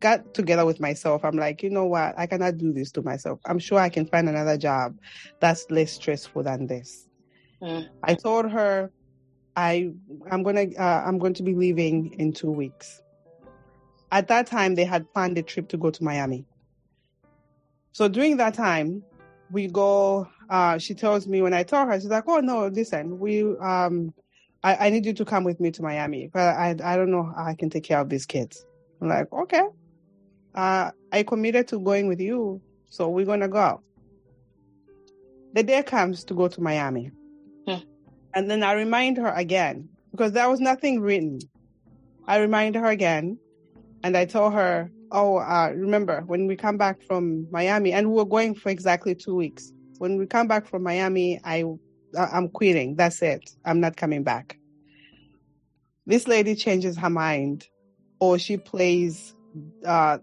got together with myself. I'm like, you know what? I cannot do this to myself. I'm sure I can find another job that's less stressful than this. mm. I told her I I'm gonna uh, I'm going to be leaving in two weeks. At that time, they had planned a trip to go to Miami. So during that time, we go. Uh, she tells me when I tell her, she's like, "Oh no, listen, we um, I, I need you to come with me to Miami, but I I don't know how I can take care of these kids." I'm like, "Okay." Uh, I committed to going with you, so we're gonna go. The day comes to go to Miami. And then I remind her again because there was nothing written. I remind her again and I told her, Oh, uh, remember when we come back from Miami and we were going for exactly two weeks. When we come back from Miami, I, I- I'm quitting. That's it. I'm not coming back. This lady changes her mind or she plays, uh,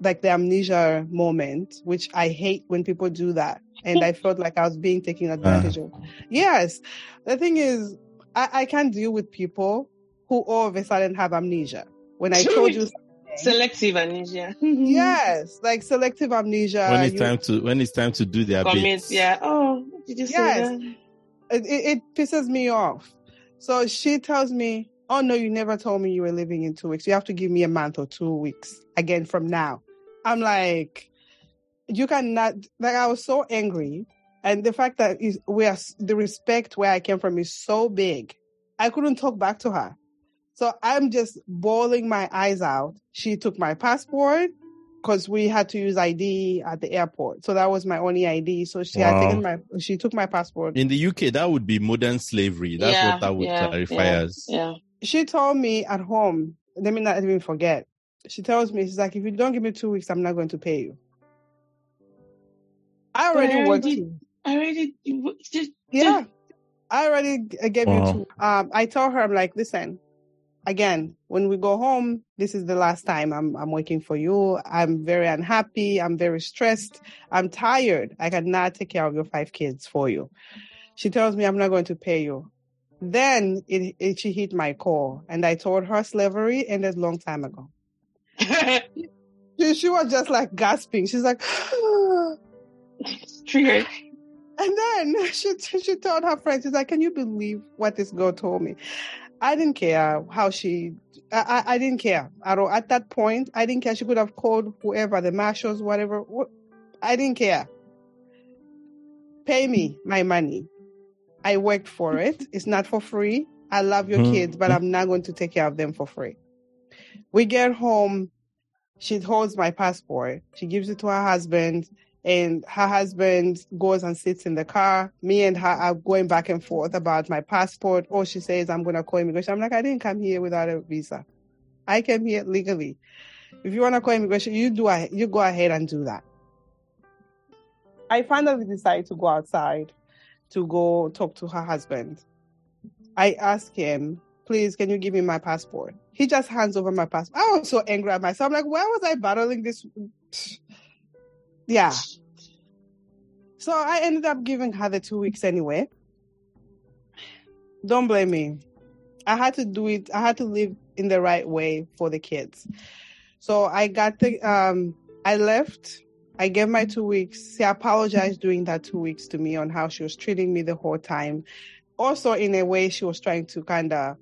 like the amnesia moment, which I hate when people do that. And I felt like I was being taken advantage of. Yes. The thing is, I, I can't deal with people who all of a sudden have amnesia. When I told you, Selective amnesia. yes, like selective amnesia. when it's you- time to when it's time to do their Commit. bits. Yeah. Oh, did you say Yes. that? it, it, it pisses me off. So she tells me, Oh no, you never told me you were leaving in two weeks. You have to give me a month or two weeks again from now. I'm like, you cannot, like, I was so angry. And the fact that is, we are, the respect where I came from is so big. I couldn't talk back to her. So I'm just bawling my eyes out. She took my passport because we had to use ID at the airport. So that was my only ID. So she had taken my, she took my passport. In the UK, that would be modern slavery. That's Yeah, what that would yeah, clarify yeah, as. Yeah. she told me at home, let me not even forget. She tells me, she's like, if you don't give me two weeks, I'm not going to pay you. I already But I worked. already- I already. Just, Yeah. I already gave Wow. you two. Um, I told her, I'm like, listen, again, when we go home, this is the last time I'm, I'm working for you. I'm very unhappy. I'm very stressed. I'm tired. I cannot take care of your five kids for you. She tells me I'm not going to pay you. Then it, it she hit my core and I told her slavery ended a long time ago. She, she was just like gasping. She's like, triggered. And then she she told her friends, she's like, "Can you believe what this girl told me?" I didn't care how she. I, I I didn't care at all. At that point, I didn't care. She could have called whoever, the marshals, whatever. Wh- I didn't care. Pay me my money. I worked for it. It's not for free. I love your Mhm. kids, but I'm not going to take care of them for free. We get home. She holds my passport. She gives it to her husband and her husband goes and sits in the car. Me and her are going back and forth about my passport. Or she says, I'm going to call immigration. I'm like, I didn't come here without a visa. I came here legally. If you want to call immigration, you do, you go ahead and do that. I finally decided to go outside to go talk to her husband. I ask him, please, can you give me my passport? He just hands over my passport. I was so angry at myself. I'm like, why was I battling this? Yeah. So I ended up giving her the two weeks anyway. Don't blame me. I had to do it. I had to live in the right way for the kids. So I got the, um, I left. I gave my two weeks. She apologized during that two weeks to me on how she was treating me the whole time. Also, in a way, she was trying to kind of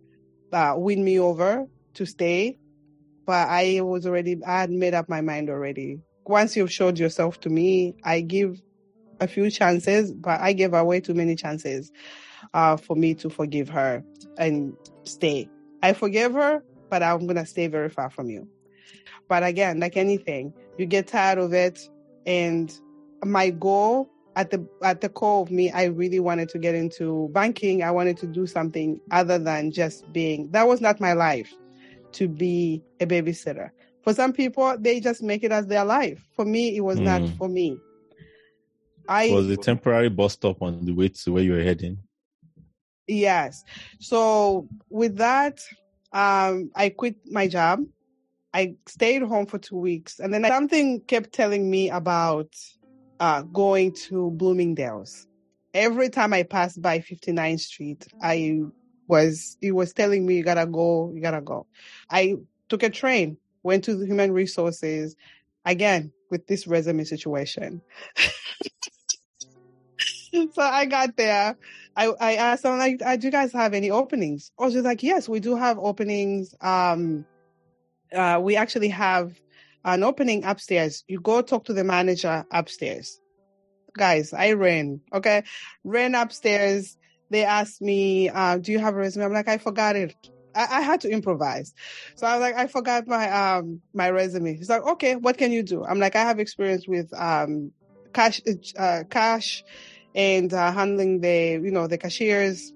uh, win me over to stay. But I was already, I had made up my mind already. Once you've showed yourself to me, I give a few chances, but I gave away too many chances uh, for me to forgive her and stay. I forgive her, but I'm going to stay very far from you. But again, like anything, you get tired of it. And my goal at the at the core of me, I really wanted to get into banking. I wanted to do something other than just being that was not my life to be a babysitter. For some people, they just make it as their life. For me, it was mm. not for me. I was a temporary bus stop on the way to where you were heading. Yes. So with that, um, I quit my job. I stayed home for two weeks, and then something kept telling me about uh, going to Bloomingdale's. Every time I passed by 59th Street, I was it was telling me you gotta go, you gotta go. I took a train, went to the human resources again with this resume situation. so I got there. I, I asked them like, uh, "Do you guys have any openings?" Oh, she's like, "Yes, we do have openings. Um, uh, we actually have an opening upstairs. You go talk to the manager upstairs." Guys, I ran. Okay, ran upstairs. They asked me, uh, "Do you have a resume?" I'm like, "I forgot it." I, I, had to improvise. So I was like, I forgot my um my resume. He's like, okay, what can you do? I'm like, I have experience with um cash uh, cash and uh, handling the, you know, the cashiers,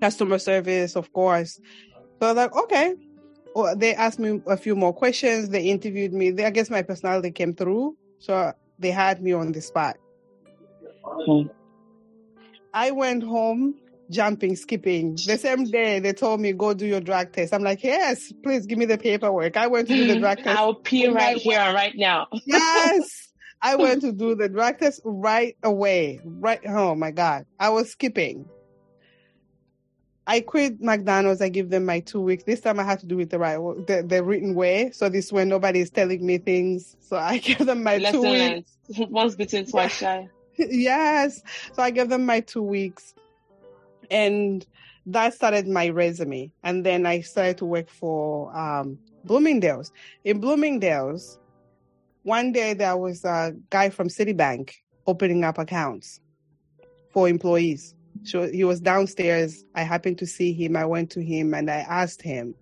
customer service, of course. So like, okay. Well, they asked me a few more questions. They interviewed me. They, I guess my personality came through. So they had me on the spot. Mm-hmm. I went home jumping, skipping. The same day they told me go do your drug test. I'm like, yes, please give me the paperwork. I went to do the drug test. I'll pee right here right now. yes. I went to do the drug test right away. Right. Oh my God. I was skipping. I quit McDonald's. I give them my two weeks. This time I had to do it the right, the, the written way. So this way nobody is telling me things. So I give them my Lesson two weeks. Once bitten, twice shy. yes. So I gave them my two weeks, and that started my resume. And then I started to work for um, Bloomingdale's. In Bloomingdale's, one day there was a guy from Citibank opening up accounts for employees. So he was downstairs. I happened to see him. I went to him and I asked him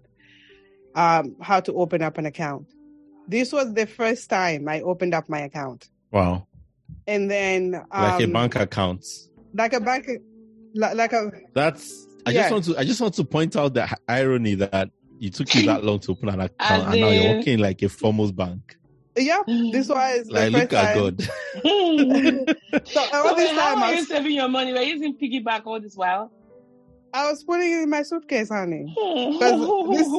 um, how to open up an account. This was the first time I opened up my account. Wow. And then um, like a bank account. Like a bank like a That's I yeah. just want to I just want to point out the irony that you took you that long to open an account and now you're working like a formal bank. Yeah, this was like look at God. so uh, all this time, how are you saving your money? Were you using piggyback all this while? I was putting it in my suitcase, honey. this,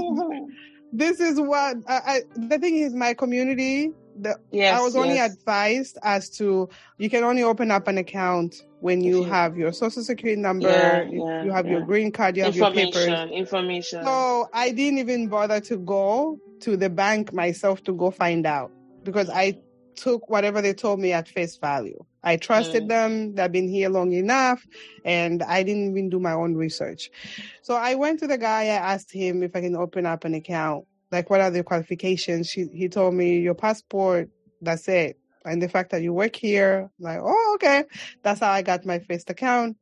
this is what I, I, the thing is. My community. The, yes, I was only yes. advised as to you can only open up an account when you have your social security number, yeah, yeah, you have yeah. your green card, you have your papers. Information. So I didn't even bother to go to the bank myself to go find out because I took whatever they told me at face value. I trusted mm. them. They've been here long enough and I didn't even do my own research. So I went to the guy. I asked him if I can open up an account. Like, what are the qualifications? She, he told me your passport. That's it. And the fact that you work here, like, oh, okay. That's how I got my first account.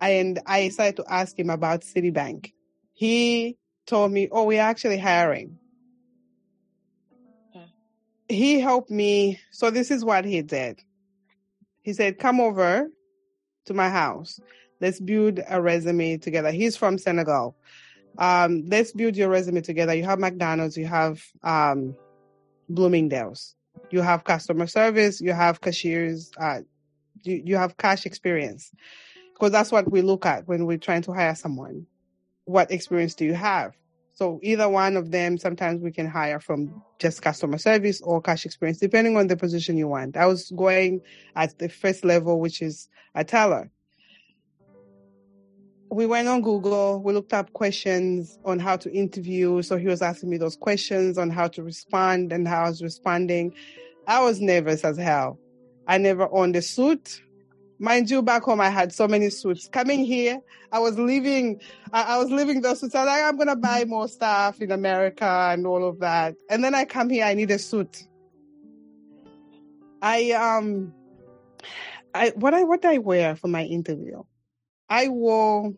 And I decided to ask him about Citibank. He told me, oh, we're actually hiring he helped me. So this is what he did. He said, come over to my house. Let's build a resume together. He's from Senegal. Um, let's build your resume together. You have McDonald's, you have um, Bloomingdale's, you have customer service, you have cashiers, uh, you, you have cash experience. Because that's what we look at when we're trying to hire someone. What experience do you have? So either one of them, sometimes we can hire from just customer service or cash experience, depending on the position you want. I was going at the first level, which is a teller. We went on Google, we looked up questions on how to interview. So he was asking me those questions on how to respond and how I was responding. I was nervous as hell. I never owned a suit. Mind you, back home I had so many suits. Coming here, I was leaving, I, I was leaving those suits. I was like, I'm gonna buy more stuff in America and all of that. And then I come here, I need a suit. I um I what I what I wear for my interview? I wore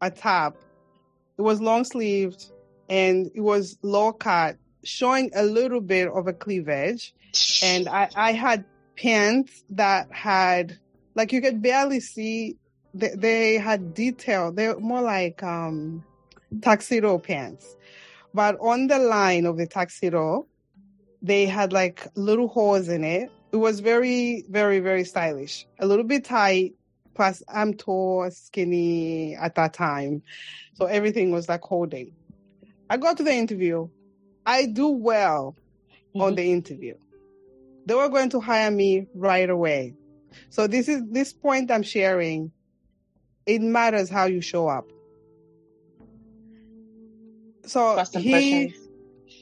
a top. It was long sleeved and it was low cut, showing a little bit of a cleavage. And I, I had pants that had like you could barely see they, they had detail. They're more like um tuxedo pants. But on the line of the tuxedo, they had like little holes in it. It was very, very, very stylish. A little bit tight. Plus, I'm tall, skinny at that time. So everything was like holding. I got to the interview. I do well mm-hmm. on the interview. They were going to hire me right away. So this is this point I'm sharing. It matters how you show up. So First he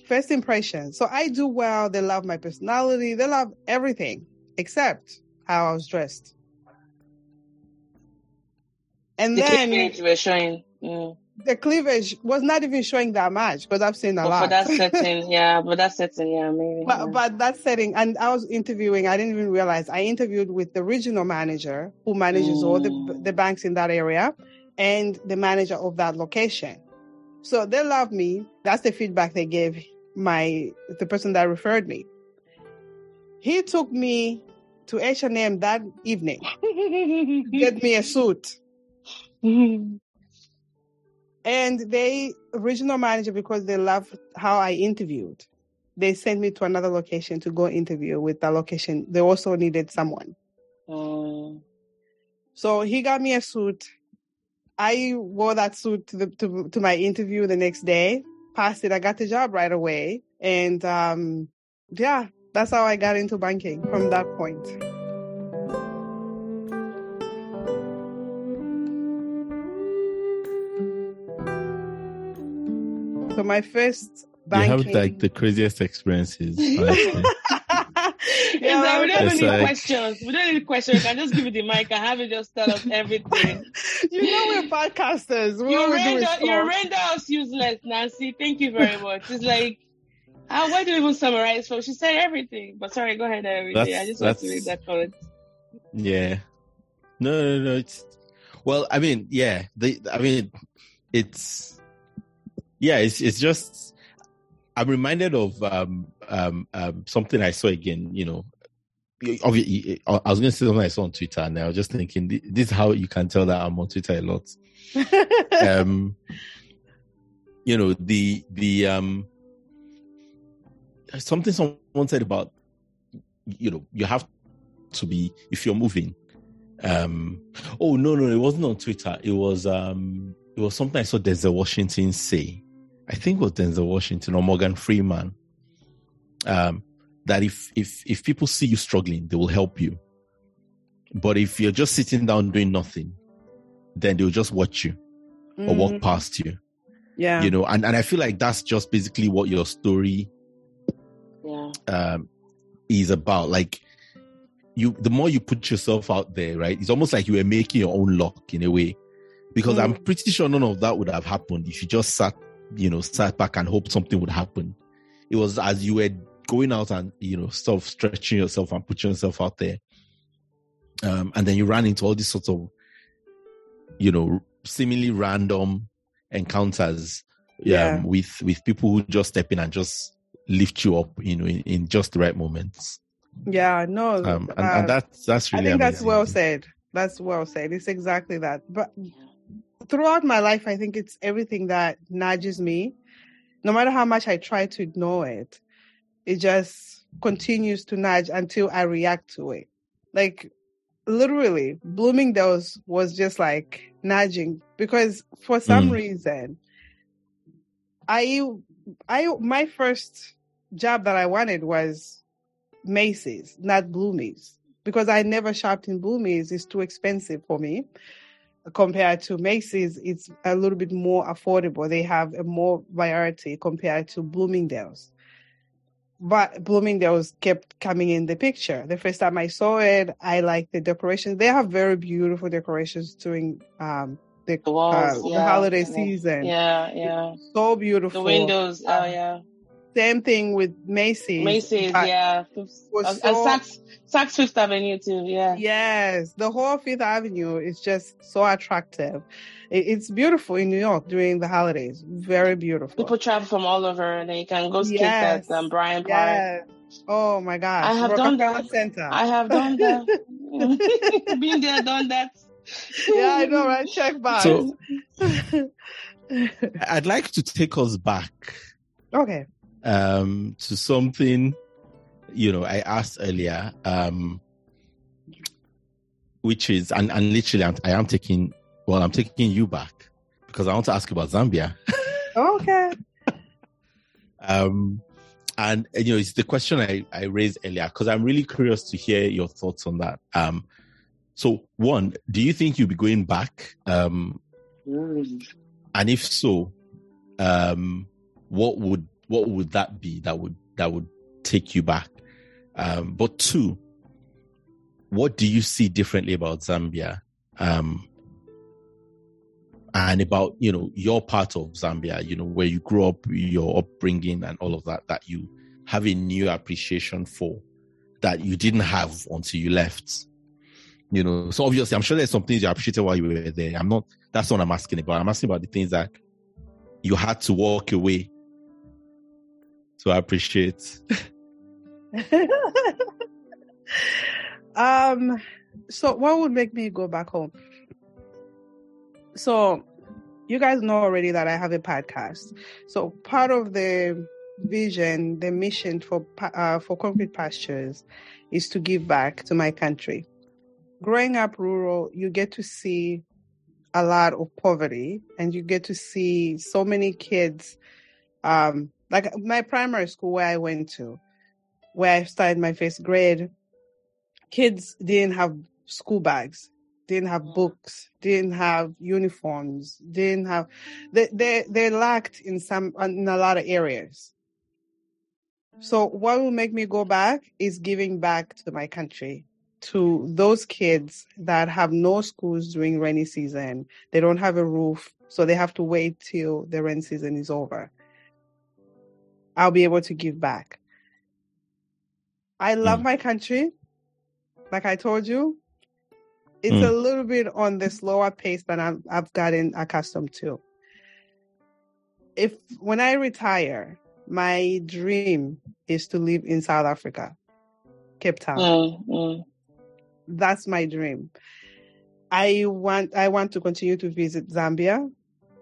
first impression. So I do well. They love my personality. They love everything except how I was dressed. And the then cleavage were showing. Mm. the cleavage was not even showing that much because I've seen a But lot. for that setting, yeah, but that setting, yeah, maybe. but, yeah. but that setting, and I was interviewing. I didn't even realize I interviewed with the regional manager who manages all the Mm. the banks in that area, and the manager of that location. So they love me. That's the feedback they gave my the person that referred me. He took me to H and M that evening, get me a suit, and they regional manager because they loved how I interviewed. They sent me to another location to go interview with that location. They also needed someone. Mm. So he got me a suit. I wore that suit to the to, to my interview the next day. Passed it. I got the job right away. And um yeah, that's how I got into banking from that point. So my first You have like the craziest experiences. honestly. Yeah, It's we don't It's even need like- questions. We don't need questions. You can just give you the mic and have it just tell us everything. you know we're podcasters. We you render is you render us useless, Nancy. Thank you very much. It's like uh, why do you even summarize for? She said everything. But sorry, go ahead and everything. I just want to that's- read that comment. Yeah. No, no, no. It's well. I mean, yeah. The, I mean, it's yeah. It's it's just. I'm reminded of um um um something I saw again. You know, obviously, I was going to say something I saw on Twitter, and I was just thinking, this is how you can tell that I'm on Twitter a lot. um you know the the um something someone said about you know you have to be if you're moving um oh no no it wasn't on twitter it was um it was something i saw denzel washington say i think it was denzel washington or morgan freeman um that if if if people see you struggling they will help you but if you're just sitting down doing nothing then they'll just watch you or walk Mhm. past you Yeah. you know and, and i feel like that's just basically what your story Yeah. um is about like you the more you put yourself out there right it's almost like you were making your own luck in a way because i'm Mm. pretty sure none of that would have happened if you just sat you know sat back and hoped something would happen it was as you were going out and you know sort of stretching yourself and putting yourself out there um and then you ran into all these sorts of you know seemingly random encounters Yeah. um, with with people who just step in and just lift you up you know in, in just the right moments Yeah, no. um and, uh, and that's that's really. I think that's well said. That's well said. It's exactly that. But throughout my life, I think it's everything that nudges me. No matter how much I try to ignore it, it just continues to nudge until I react to it. Like literally, Bloomingdale's was just like nudging because for some Mm. reason, I, I, my first job that I wanted was Macy's, not Bloomies, because I never shopped in Bloomies. It's too expensive for me. Compared to Macy's, it's a little bit more affordable. They have a more variety compared to Bloomingdale's. But Bloomingdale's kept coming in the picture. The first time I saw it, I liked the decorations. They have very beautiful decorations during um, the, The walls, uh, the yeah. holiday Yeah. season. Yeah, yeah. So beautiful. The windows, oh yeah. Same thing with Macy's. Macy's, but yeah. Fifth- was and so- Saks, Saks Fifth Avenue too, yeah. Yes, the whole Fifth Avenue is just so attractive. It- It's beautiful in New York during the holidays. Very beautiful. People travel from all over, and then you can go skate Yes. at um, Bryant Park. Yes. Oh my gosh. I have done that. Center. I have done that. Been there, done that. yeah, I know, right? Check back. So- I'd like to take us back okay. Um, to something, you know, I asked earlier, um, which is, and, and literally, I'm, I am taking, well, I'm taking you back because I want to ask you about Zambia. Okay. Um, and, you know, it's the question I, I raised earlier because I'm really curious to hear your thoughts on that. Um, so, one, do you think you'll be going back? Um, and if so, um, what would what would that be that would that would take you back? Um, but two, what do you see differently about Zambia? Um, and about you know your part of Zambia, you know where you grew up, your upbringing, and all of that that you have a new appreciation for that you didn't have until you left. You know, so obviously, I'm sure there's some things you appreciated while you were there. I'm not. That's what I'm asking about. I'm asking about the things that you had to walk away to appreciate. um so what would make me go back home? So you guys know already that I have a podcast. So part of the vision, the mission for uh, for concrete pastures is to give back to my country. Growing up rural, you get to see a lot of poverty and you get to see so many kids um like my primary school where I went to where I started my first grade kids didn't have school bags didn't have mm. books didn't have uniforms didn't have they they, they lacked in some in a lot of areas. So mm. what will make me go back is giving back to my country to those kids that have no schools during rainy season. They don't have a roof so they have to wait till the rain season is over i'll be able to give back i love Mm. my country like i told you it's Mm. a little bit on the slower pace than I've, I've gotten accustomed to if when i retire my dream is to live in south africa cape town Mm, mm. that's my dream. I want I want to continue to visit Zambia,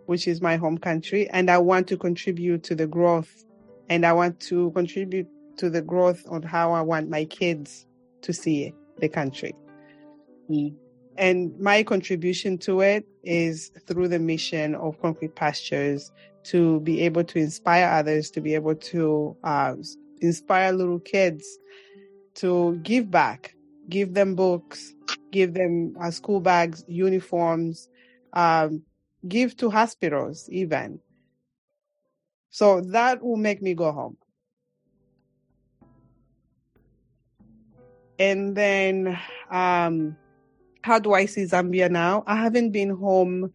which is my home country, and I want to contribute to the growth and I want to contribute to the growth on how I want my kids to see the country. Mm. And my contribution to it is through the mission of Concrete Pastures to be able to inspire others, to be able to uh, inspire little kids to give back, give them books, give them uh, school bags, uniforms, um, give to hospitals even. So that will make me go home. And then, um, how do I see Zambia now? I haven't been home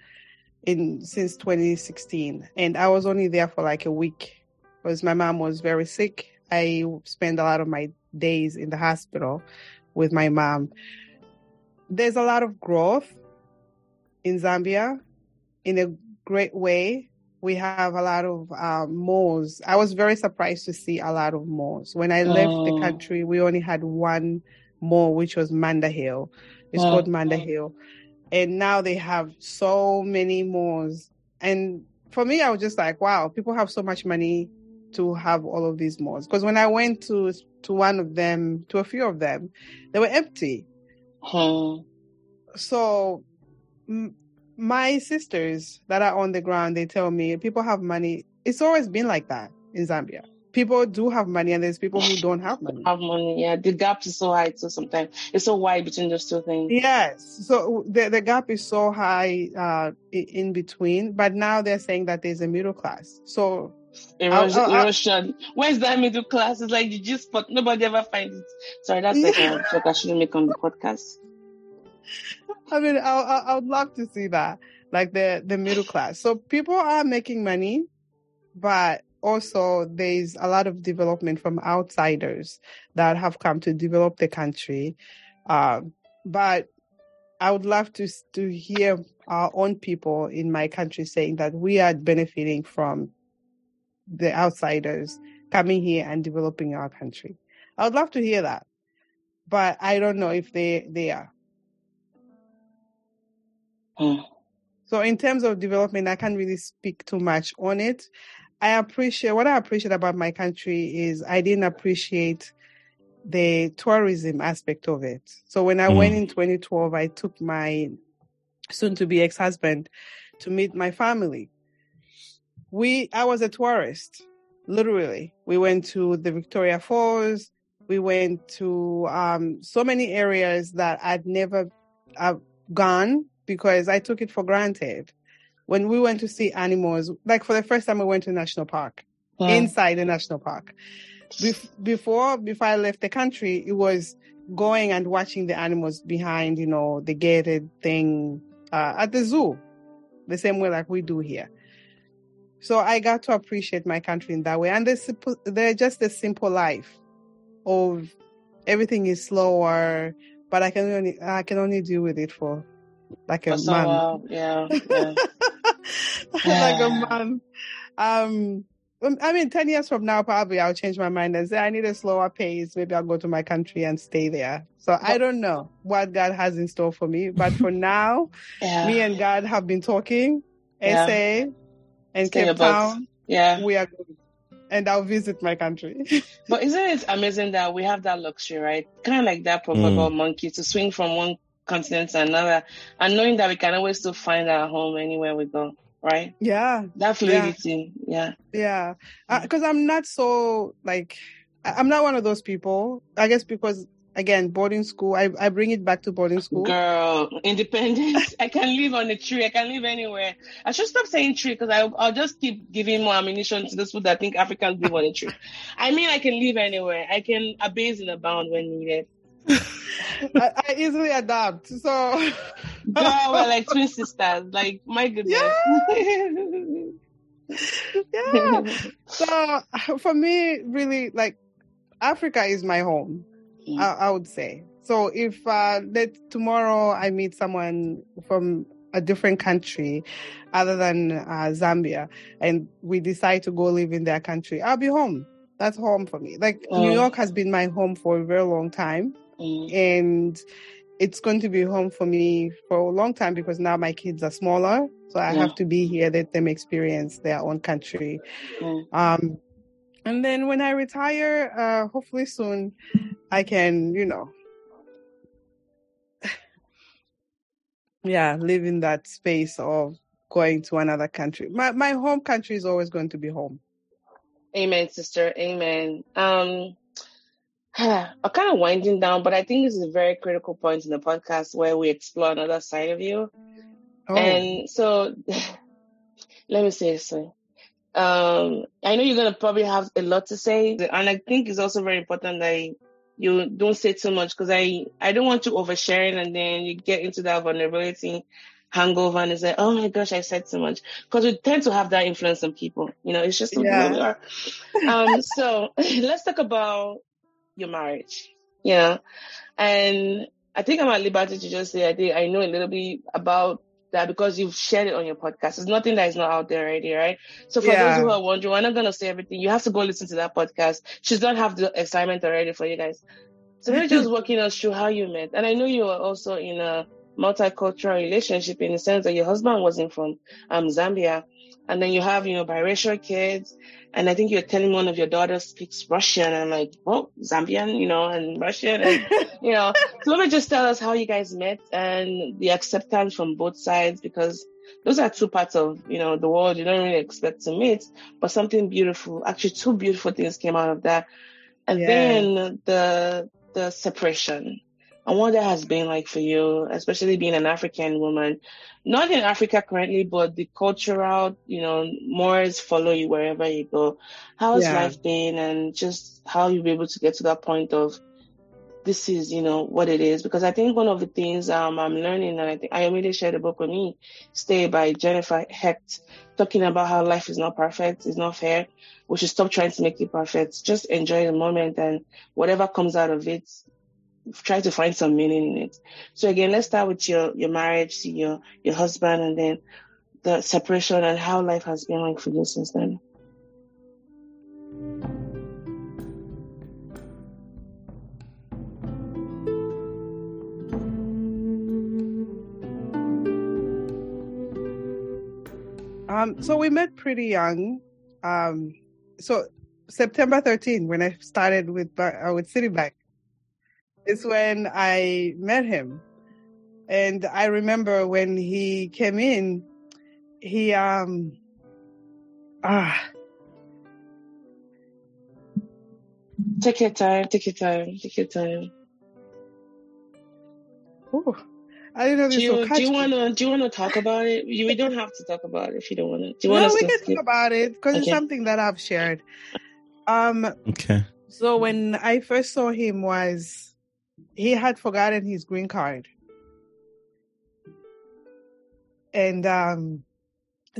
in since 2016, and I was only there for like a week because my mom was very sick. I spent a lot of my days in the hospital with my mom. There's a lot of growth in Zambia in a great way. We have a lot of malls. I was very surprised to see a lot of malls. When I left the Oh. country, we only had one mall, which was Manda Hill. It's Oh, called Manda oh. Hill. And now they have so many malls. And for me, I was just like, wow, people have so much money to have all of these malls. Because when I went to to one of them, to a few of them, they were empty. Hmm. So my sisters that are on the ground, they tell me people have money. It's always been like that in Zambia. people do have money and there's people who don't have money. Have money, yeah. The gap is so high so Sometimes it's so wide between those two things. Yes, so the the gap is so high uh, in between. But now they're saying that there's a middle class. So erosion. I'll, I'll, erosion. Where's that middle class? It's like you just but nobody ever finds it. Sorry, that's like a joke I shouldn't make on the podcast. I mean, I, I would love to see that, like the the middle class. So people are making money, but also there's a lot of development from outsiders that have come to develop the country. Uh, but I would love to to hear our own people in my country saying that we are benefiting from the outsiders coming here and developing our country. I would love to hear that, but I don't know if they they are. Hmm. So in terms of development, I can't really speak too much on it. I appreciate what I appreciate about my country is I didn't appreciate the tourism aspect of it. So when I mm. went in 2012, I took my soon to be ex husband to meet my family. We, I was a tourist, literally. We went to the Victoria Falls. We went to um, so many areas that I'd never uh, gone because I took it for granted when we went to see animals, like for the first time we went to national park, yeah. inside the national park. Bef- before, before I left the country, it was going and watching the animals behind, you know, the gated thing uh, at the zoo, the same way like we do here. So I got to appreciate my country in that way, and they're, they're just a simple life of everything is slower, but I can only I can only deal with it for like a so, month. Uh, yeah. yeah. like a month. Um, um, I mean, 10 years from now, probably I'll change my mind and say, I need a slower pace. Maybe I'll go to my country and stay there. So I don't know what God has in store for me. But for now, yeah. me and God have been talking, yeah. SA and Stay Cape Town. Yeah. We are good. And I'll visit my country. but isn't it amazing that we have that luxury, right? Kind of like that proverbial mm. monkey to swing from one continent to another and knowing that we can always still find our home anywhere we go right? Yeah. That fluidity. Yeah. Yeah. Because yeah. uh, I'm not so like, I'm not one of those people. I guess because again, boarding school, I, I bring it back to boarding school. Girl, independence. I can live on a tree. I can live anywhere. I should stop saying tree because I'll just keep giving more ammunition to those people that think Africans live on a tree. I mean, I can live anywhere. I can abase and abound when needed. I, I, easily adapt. So Girl, we're like twin sisters. Like, my goodness. Yeah. yeah. So for me, really, like, Africa is my home. Mm. I, I, would say. So if uh, that tomorrow I meet someone from a different country other than uh, Zambia, and we decide to go live in their country, I'll be home. That's home for me. Like. New York has been my home for a very long time, mm. and it's going to be home for me for a long time because now my kids are smaller. So I yeah. have to be here, let them experience their own country. Yeah. Um, and then when I retire, uh, hopefully soon, I can, you know, yeah, live in that space of going to another country. My my home country is always going to be home. Amen, sister. Amen. Um, I'm kind of winding down, but I think this is a very critical point in the podcast where we explore another side of you. Oh. And so, let me say this way. Um, I know you're going to probably have a lot to say, and I think it's also very important that you don't say too much because I, I don't want you oversharing and then you get into that vulnerability hangover and it's like, oh my gosh, I said too much. Because we tend to have that influence on people. You know, it's just yeah. we are. Um, so let's talk about your marriage. Yeah. And I think I'm at liberty to just say I think I know a little bit about that because you've shared it on your podcast. It's nothing that is not out there already, right? So for yeah. those who are wondering, we're not gonna say everything. You have to go listen to that podcast. She's not have the assignment already for you guys. So we're just walking us through how you met. And I know you were also in a multicultural relationship in the sense that your husband wasn't from um, Zambia. And then you have, you know, biracial kids and I think you're telling one of your daughters speaks Russian. And I'm like, well, Zambian, you know, and Russian, and you know. So let me just tell us how you guys met and the acceptance from both sides, because those are two parts of you know the world you don't really expect to meet, but something beautiful. Actually, two beautiful things came out of that, and Yeah. then the the separation. And what that has been like for you, especially being an African woman, not in Africa currently, but the cultural, you know, mores follow you wherever you go. How has Yeah. life been, and just how you be able to get to that point of this is, you know, what it is. Because I think one of the things um, I'm learning, and I think I already shared a book with me, Stay by Jennifer Hecht, talking about how life is not perfect, it's not fair. We should stop trying to make it perfect. Just enjoy the moment and whatever comes out of it, try to find some meaning in it. So again, let's start with your, your marriage your, your husband and then the separation and how life has been like for you since then. Um, so we met pretty young. Um, so September 13, when I started with uh, with Citibank, is when I met him. And I remember when he came in, he um ah Take your time, take your time, take your time. ooh, I didn't know Do you, do you want to do you want to talk about it? You, we don't have to talk about it if you don't want to. Do you want No, we can skip? talk about it because it's something that I've shared. Um, Okay. so when I first saw him was he had forgotten his green card. And um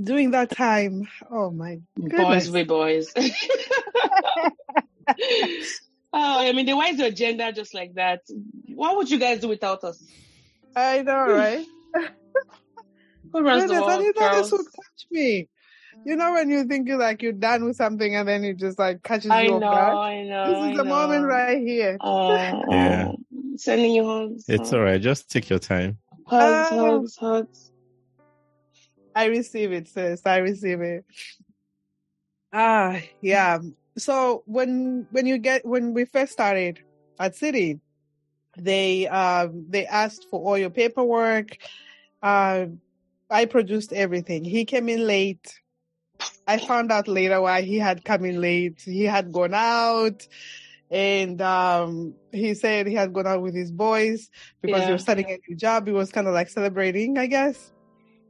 during that time, oh my Boys goodness. with boys. oh, I mean, why is your agenda just like that. What would you guys do without us? I know, right? Who runs the Goodness, I world, didn't know this Charles? would catch me. You know when you think you're like you're done with something and then it just like catches I you off know, guard? I know. This I is the moment right here. Oh, Yeah. Sending you hugs. It's all right. Just take your time. Hugs, Oh. hugs, hugs. I receive it, sis. I receive it. Ah, yeah. So when when you get when we first started at Citi, they um they asked for all your paperwork. Uh, I produced everything. He came in late. I found out later why he had come in late. He had gone out and um he said he had gone out with his boys because he Yeah. was starting a new job. He was kind of like celebrating, I guess.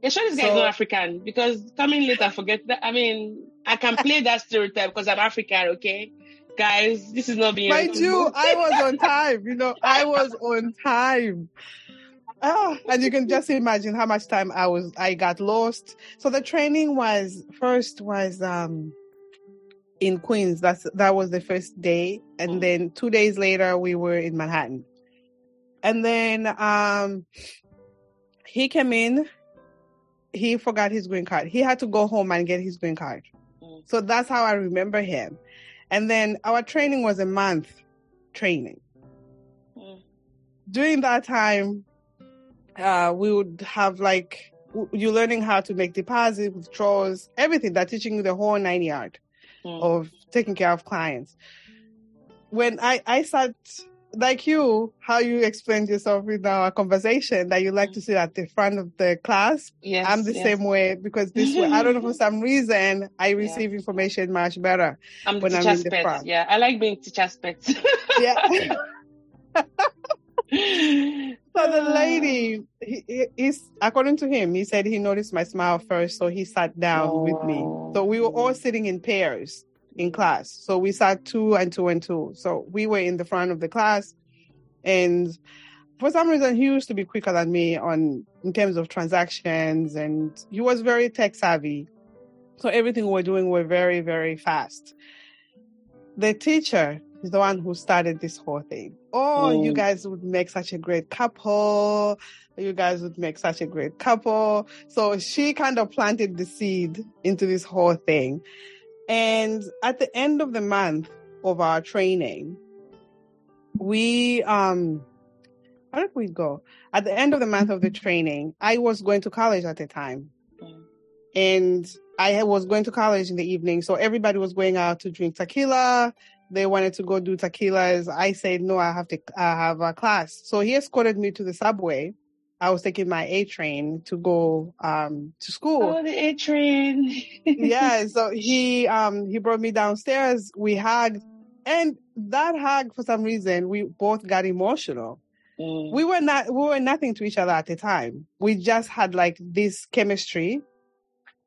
Yeah, sure this guy is So- not African because coming late and forget that. I mean, I can play that stereotype because I'm African, okay? Guys, this is not being. Mind you, I was on time. You know, I was on time. Ah, and you can just imagine how much time I was. I got lost. So the training was first was um in Queens. That's that was the first day, and then two days later we were in Manhattan. And then um he came in. He forgot his green card. He had to go home and get his green card. Mm. So that's how I remember him. And then our training was a month training. Mm. During that time, uh, we would have like w- you learning how to make deposits, withdrawals, everything. They're teaching you the whole nine yard Mm. of taking care of clients. When I I sat like you, how you explained yourself in our conversation that you like to sit at the front of the class. Yes, I'm the yes. same way because this way I don't know for some reason I receive information much better. I'm when I'm in the pet. front. Yeah, I like being teacher's pet. Yeah. So the uh, lady, he, he- he's according to him, he said he noticed my smile first, so he sat down with me. So we were all oh. sitting in pairs in class. So we sat two and two and two. So we were in the front of the class, and for some reason he used to be quicker than me on in terms of transactions, and he was very tech savvy. So everything we we're doing were very very fast. The teacher is the one who started this whole thing. Oh, you Mm. guys would make such a great couple. You guys would make such a great couple. So she kind of planted the seed into this whole thing. And at the end of the month of our training, we, um, how did we go? At the end of the month of the training, I was going to college at the time. Mm. And I was going to college in the evening. So everybody was going out to drink tequila. They wanted to go do tequilas. I said, no, I have to, I have a class. So he escorted me to the subway I was taking my A train to go um, to school. Oh, the A train. yeah, so he um, he brought me downstairs. We hugged, and that hug, for some reason, we both got emotional. Mm. We were not we were nothing to each other at the time. We just had like this chemistry,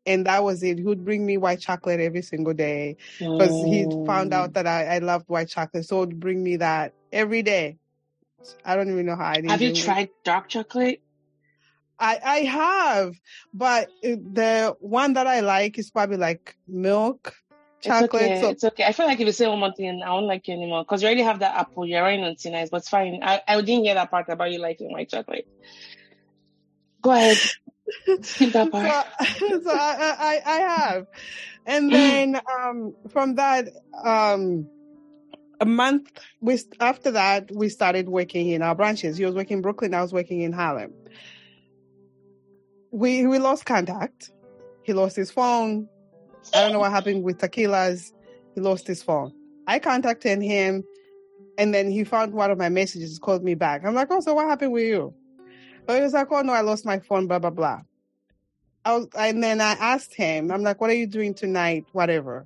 and that was it. He would bring me white chocolate every single day because he found out oh. that I, I loved white chocolate, so he'd bring me that every day. I don't even know how I didn't. Have you do it. tried dark chocolate? I I have, but uh, the one that I like is probably like milk chocolate. It's okay. So it's okay. I feel like if you say one more thing, I won't like you anymore because you already have that apple. You're running on thin ice, but it's fine. I, I didn't hear that part about you liking white chocolate. Go ahead. That so, so I, I I have, and then um from that um a month we after that we started working in our branches. He was working in Brooklyn. I was working in Harlem. We we lost contact. He lost his phone. I don't know what happened with tequilas. He lost his phone. I contacted him, and then he found one of my messages. Called me back. I'm like, oh, so what happened with you? So he was like, oh no, I lost my phone. Blah blah blah. I was, and then I asked him, I'm like, what are you doing tonight? Whatever.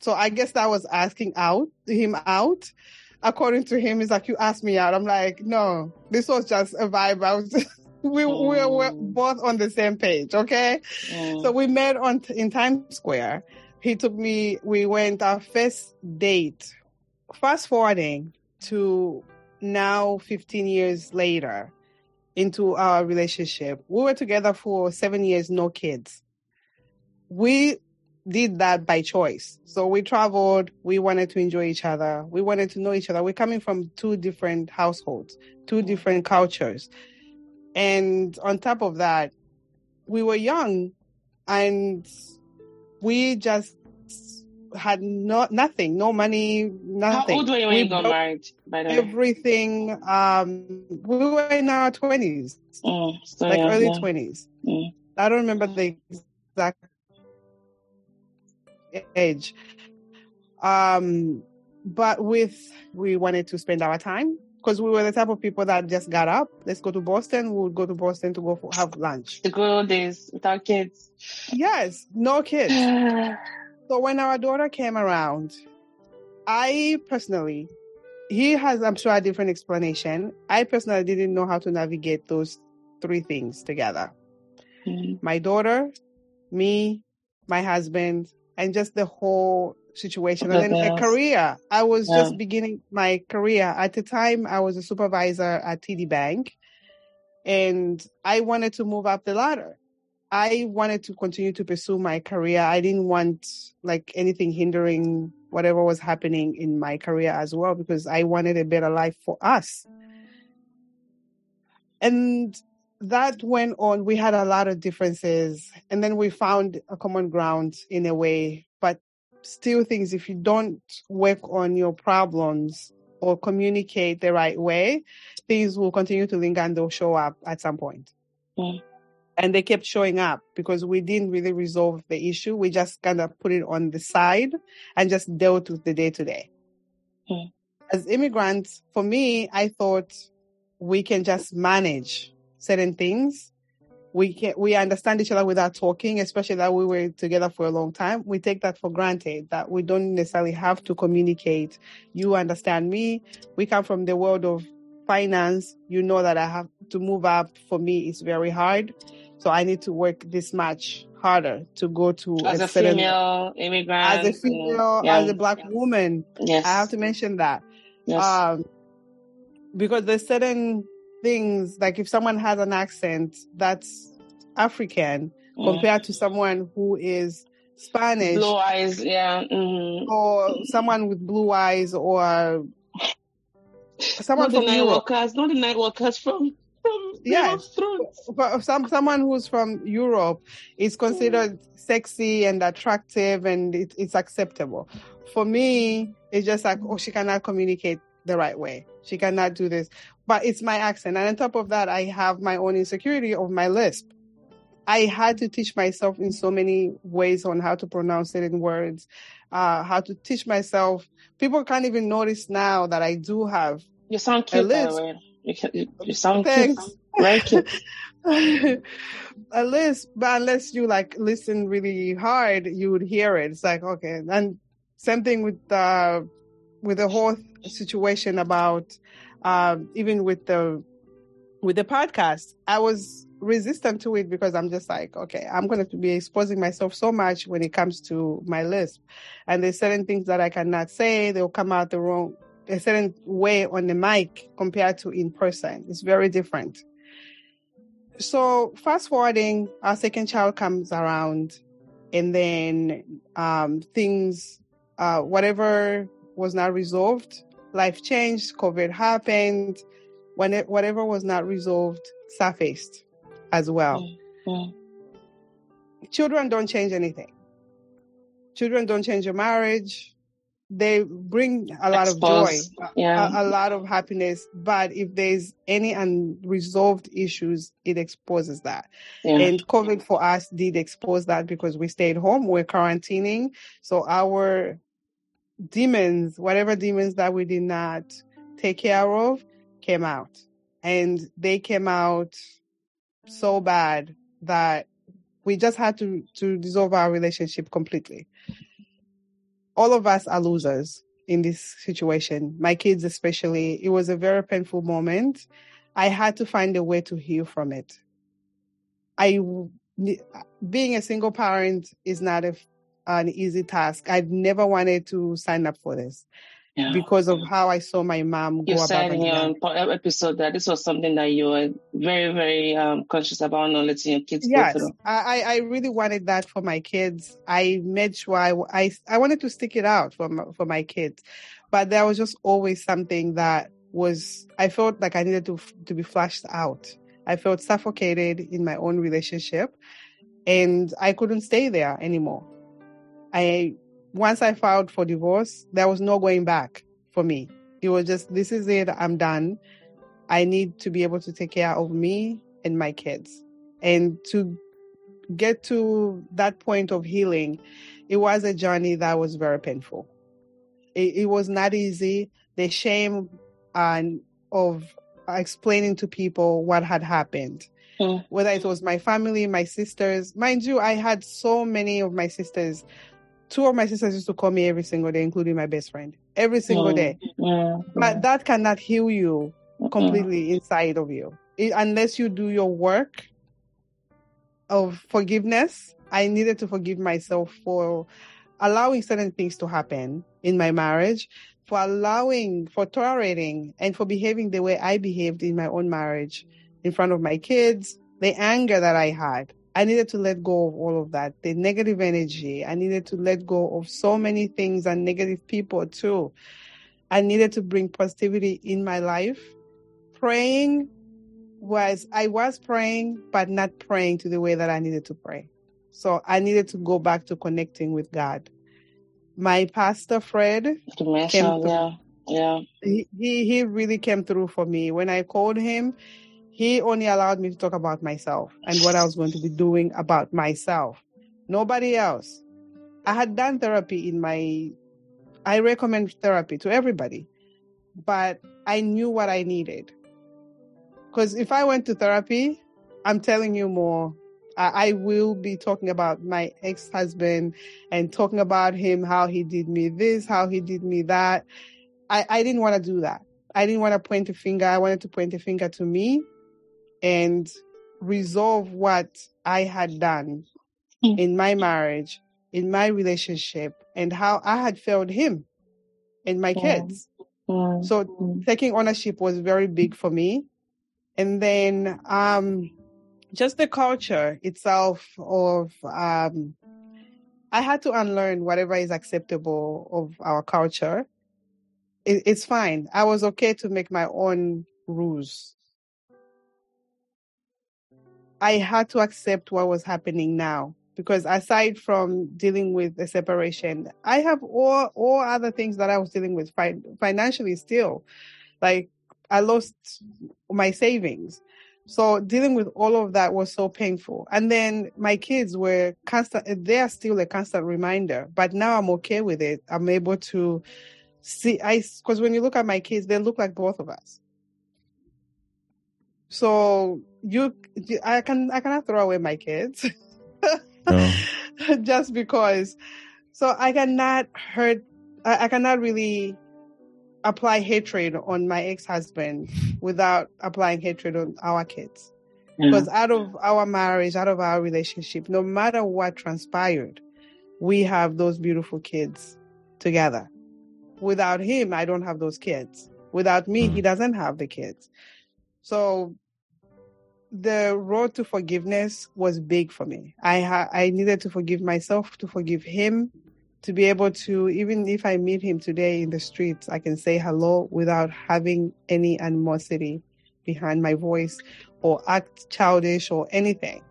So I guess that was asking out him out. According to him, he's like, you asked me out. I'm like, no, this was just a vibe. I was, we, we were Mm. both on the same page. Okay. Mm. So we met on in Times Square. He took me. We went our first date. Fast forwarding to now, 15 years later, into our relationship. We were together for seven years, no kids. We did that by choice. So we traveled. We wanted to enjoy each other. We wanted to know each other. We're coming from two different households, two mm-hmm. different cultures. And on top of that, we were young and we just had no nothing, no money, nothing. How old were you when We you got married? By the way, Everything. Um, we were in our twenties, mm, so like yeah, early yeah. twenties. Mm. I don't remember the exact age. Um, but with we wanted to spend our time because we were the type of people that just got up. Let's go to Boston. We would go to Boston to go for, have lunch. The good old days without kids. Yes, no kids. So when our daughter came around, I personally, he has, I'm sure, a different explanation. I personally didn't know how to navigate those three things together. Mm. My daughter, me, my husband, and just the whole situation. And then a career. I was Yeah. just beginning my career. At the time, I was a supervisor at TD Bank and I wanted to move up the ladder. I wanted to continue to pursue my career. I didn't want like anything hindering whatever was happening in my career as well because I wanted a better life for us. And that went on. We had a lot of differences and then we found a common ground in a way, but still things if you don't work on your problems or communicate the right way, things will continue to linger and they'll show up at some point. Mm. And they kept showing up because we didn't really resolve the issue. We just kind of put it on the side and just dealt with the day to day. As immigrants, for me, I thought we can just manage certain things. We can we understand each other without talking, especially that we were together for a long time. We take that for granted that we don't necessarily have to communicate. You understand me. We come from the world of finance. You know that I have to move up. For me, it's very hard. So I need to work this much harder to go to As a certain- female immigrant. as a female, yeah. as a black woman. Yes. I have to mention that yes. um, because there's certain things like if someone has an accent that's African Mm. compared to someone who is Spanish Blue eyes. Yeah. Mm. or someone with blue eyes or someone Not the from night Europe. workers. Not the night workers from from Game Yes. of Thrones. But some someone who's from Europe is considered sexy and attractive and it, it's acceptable. For me, it's just like oh, she cannot communicate the right way. She cannot do this. But it's my accent, and on top of that, I have my own insecurity of my lisp. I had to teach myself in so many ways on how to pronounce certain words, uh, how to teach myself. People can't even notice now that I do have You sound cute, by the lisp. You, can, you, you sound Thanks. cute. Very unless, but unless you like listen really hard, you would hear it. It's like okay, and same thing with uh, with the whole situation about um, even with the with the podcast. I was resistant to it because I'm just like, okay, I'm going to be exposing myself so much when it comes to my lisp, and there's certain things that I cannot say. They'll come out the wrong a certain way on the mic compared to in person. It's very different. So fast forwarding, our second child comes around, and then um, things, uh, whatever was not resolved, life changed, COVID happened. When it, whatever was not resolved surfaced as well. Mm. Children don't change anything. Children don't change your marriage they bring a lot Expose. of joy, Yeah. a, a lot of happiness. But if there's any unresolved issues, it exposes that. yeah. And COVID for us did expose that because we stayed home, we're quarantining. So our demons, whatever demons that we did not take care of, came out. And they came out so bad that we just had to, to dissolve our relationship completely all of us are losers in this situation. My kids, especially, it was a very painful moment. I had to find a way to heal from it. I, being a single parent is not a, an easy task. I've never wanted to sign up for this yeah. because of how I saw my mom go You about said in your life. episode that this was something that you were very, very um, conscious about not letting your kids Yes, go through. I, I I really wanted that for my kids. I made sure I, I, I wanted to stick it out for my, for my kids, but there was just always something that was I felt like I needed to to be flushed out. I felt suffocated in my own relationship, and I couldn't stay there anymore. I once I filed for divorce, there was no going back for me. It was just this is it. I'm done. I need to be able to take care of me and my kids and to get to that point of healing it was a journey that was very painful it, it was not easy the shame and of explaining to people what had happened Mm. whether it was my family my sisters mind you i had so many of my sisters two of my sisters used to call me every single day including my best friend every single Mm. day Mm. but that cannot heal you Mm. completely inside of you It- unless you do your work of forgiveness i needed to forgive myself for allowing certain things to happen in my marriage for allowing for tolerating and for behaving the way i behaved in my own marriage in front of my kids the anger that i had i needed to let go of all of that the negative energy i needed to let go of so many things and negative people too i needed to bring positivity in my life praying was I was praying, but not praying to the way that I needed to pray. So I needed to go back to connecting with God. My pastor Fred, through. yeah, yeah. he, he he really came through for me. When I called him, he only allowed me to talk about myself and what I was going to be doing about myself. Nobody else. I had done therapy in my I recommend therapy to everybody, but I knew what I needed. Because if I went to therapy, I'm telling you more. I, will be talking about my ex husband and talking about him, how he did me this, how he did me that. I, I didn't want to do that. I didn't want to point a finger. I wanted to point a finger to me and resolve what I had done Mm. in my marriage, in my relationship, and how I had failed him and my Mm. kids. Mm. So Mm. taking ownership was very big for me. And then um just the culture itself of um I had to unlearn whatever is acceptable of our culture. It, it's fine. I was okay to make my own rules. I had to accept what was happening now because aside from dealing with the separation, I have all all other things that I was dealing with fi- financially still. Like I lost my savings. So dealing with all of that was so painful. And then my kids were constant, they are still a constant reminder, but now I'm okay with it. I'm able to see, I, cause when you look at my kids, they look like both of us. So you, I can, I cannot throw away my kids No. just because. So I cannot hurt, I, I cannot really apply hatred on my ex-husband without applying hatred on our kids. Because out of our marriage, out of our relationship, no matter what transpired, we have those beautiful kids together. Without him, I don't have those kids. Without me, he mm. doesn't have the kids. So the road to forgiveness was big for me. I ha- I needed to forgive myself, to forgive him, to be able to even if I meet him today in the streets, I can say hello without having any animosity behind my voice or act childish or anything.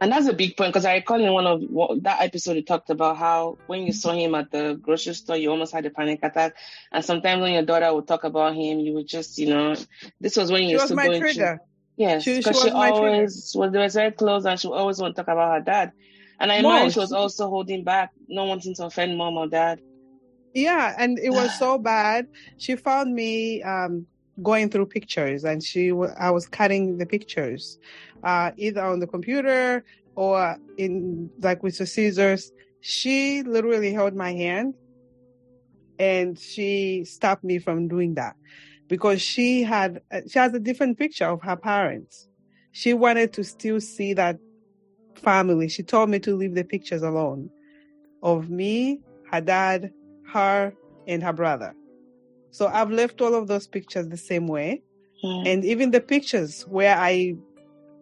And that's a big point because I recall in one of what, that episode you talked about how when you saw him at the grocery store, you almost had a panic attack. And sometimes when your daughter would talk about him, you would just, you know, this was when you She used was to my go into trigger. yes, She- she because she, was my trigger. always was they were very close and she always want to talk about her dad. And I imagine she was also holding back, not wanting to offend mom or dad. Yeah, and it was so bad. She found me um, going through pictures, and she I was cutting the pictures, uh, either on the computer or in like with the scissors. She literally held my hand, and she stopped me from doing that because she had uh, she has a different picture of her parents. She wanted to still see that family. She told me to leave the pictures alone of me, her dad, her, and her brother. So I've left all of those pictures the same way. Mm. And even the pictures where I,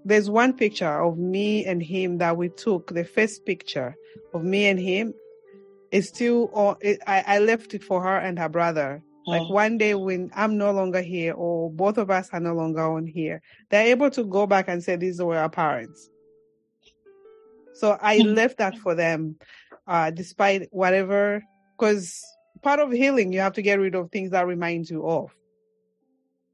there's one picture of me and him that we took, the first picture of me and him is still on, it, I, I left it for her and her brother. Like Mm. one day when I'm no longer here or both of us are no longer on here, they're able to go back and say these were our parents. So I Mm. left that for them, uh, despite whatever, because part of healing, you have to get rid of things that remind you of.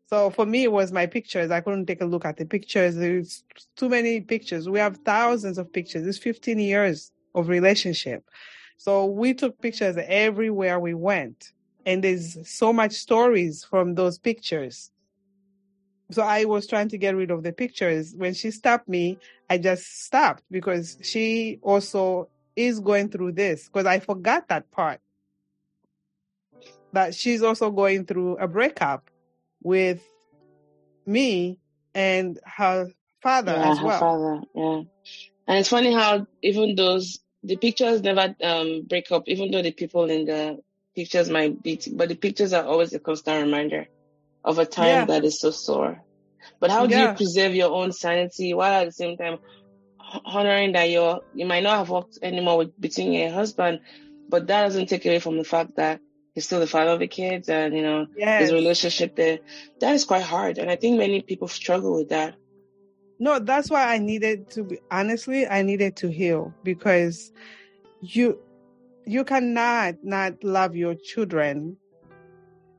So for me, it was my pictures. I couldn't take a look at the pictures. There's too many pictures. We have thousands of pictures. It's 15 years of relationship. So we took pictures everywhere we went. And there's so much stories from those pictures. So I was trying to get rid of the pictures. When she stopped me, I just stopped because she also is going through this because I forgot that part. That she's also going through a breakup with me and her father yeah, as her well. father. Yeah. And it's funny how even those the pictures never um break up, even though the people in the pictures might beat, but the pictures are always a constant reminder of a time Yeah. that is so sore. But how do Yeah. you preserve your own sanity while at the same time honoring that you're you might not have worked anymore with between your husband, but that doesn't take away from the fact that he's still the father of the kids and you know Yes. his relationship there. That is quite hard. And I think many people struggle with that. No, that's why I needed to be honestly, I needed to heal because you you cannot not love your children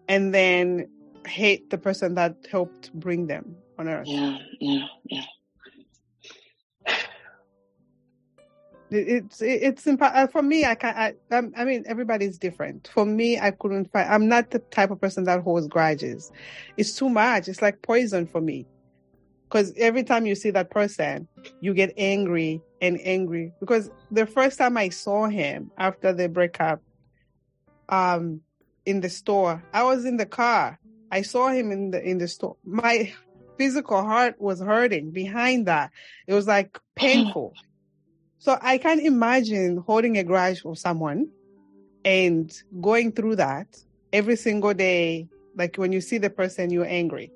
and then hate the person that helped bring them on earth. Yeah, yeah, yeah. It's it- it's impa- uh, for me. I can I um, I mean everybody's different. For me, I couldn't find. I'm not the type of person that holds grudges. It's too much. It's like poison for me. Because every time you see that person, you get angry and angry. Because the first time I saw him after the breakup, um, in the store, I was in the car. I saw him in the in the store. My physical heart was hurting behind that. It was like painful. So I can't imagine holding a grudge for someone and going through that every single day. Like when you see the person, you're angry.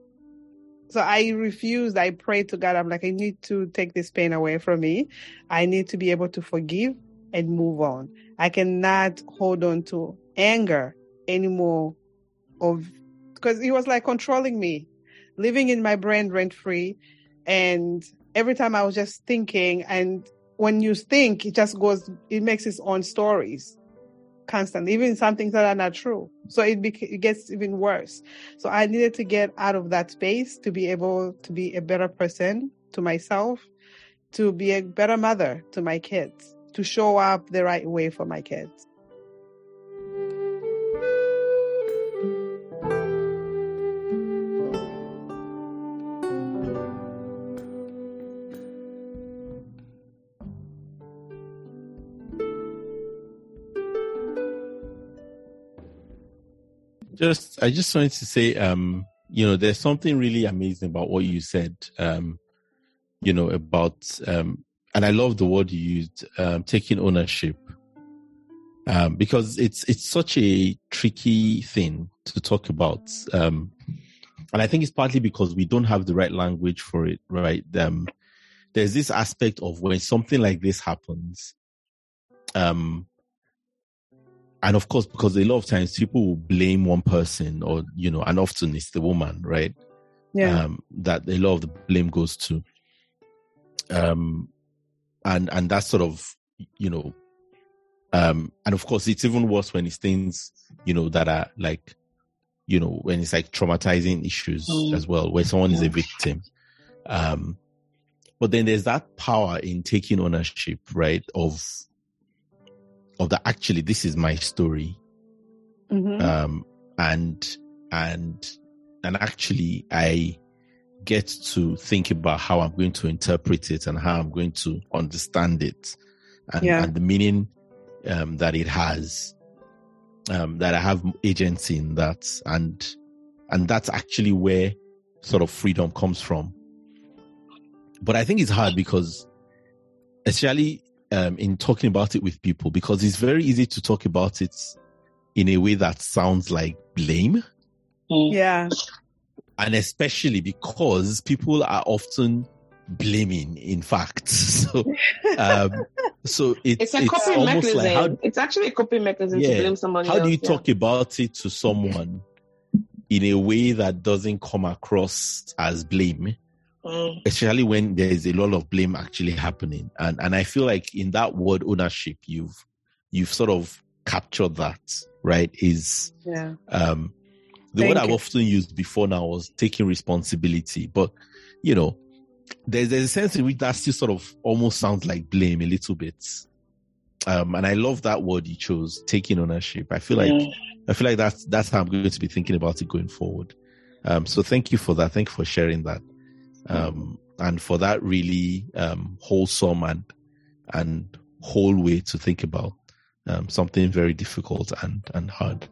So I refused. I prayed to God. I'm like, I need to take this pain away from me. I need to be able to forgive and move on. I cannot hold on to anger anymore of because he was like controlling me, living in my brain rent free. And every time I was just thinking, and when you think, it just goes, it makes its own stories constantly, even some things that are not true. So it, bec- it gets even worse. So I needed to get out of that space to be able to be a better person to myself, to be a better mother to my kids, to show up the right way for my kids. Just, I just wanted to say, um, you know, there's something really amazing about what you said. Um, you know, about, um, and I love the word you used, um, taking ownership. Um, because it's, it's such a tricky thing to talk about. Um, and I think it's partly because we don't have the right language for it, right? Um, there's this aspect of when something like this happens, um, and of course, because a lot of times people will blame one person, or you know, and often it's the woman, right? Yeah. Um, that a lot of the blame goes to. Um, and and that's sort of you know, um, and of course, it's even worse when it's things you know that are like, you know, when it's like traumatizing issues Mm. as well, where someone is a victim. Um, but then there's that power in taking ownership, right? Of of the actually, this is my story Mhm. um, and and and actually I get to think about how I'm going to interpret it and how I'm going to understand it and, Yeah. and the meaning um, that it has. Um, that I have agency in that, and and that's actually where sort of freedom comes from. But I think it's hard because, especially um, in talking about it with people, because it's very easy to talk about it in a way that sounds like blame. Mm. yeah. And especially because people are often blaming, in fact. So, um, so it's, It's a it's coping almost mechanism. like how, it's actually a coping mechanism Yeah. to blame somebody how else. do you yeah. talk about it to someone in a way that doesn't come across as blame? Mm. especially when there's a lot of blame actually happening. And and I feel like in that word ownership, you've you've sort of captured that, right? Is Yeah. um the Thank word I've often used before now was taking responsibility. But you know, there's there's a sense in which that still sort of almost sounds like blame a little bit. Um and I love that word you chose, taking ownership. I feel like Yeah. I feel like that's that's how I'm going to be thinking about it going forward. Um, so thank you for that. Thank you for sharing that, um, and for that really um, wholesome and and whole way to think about um, something very difficult and and hard.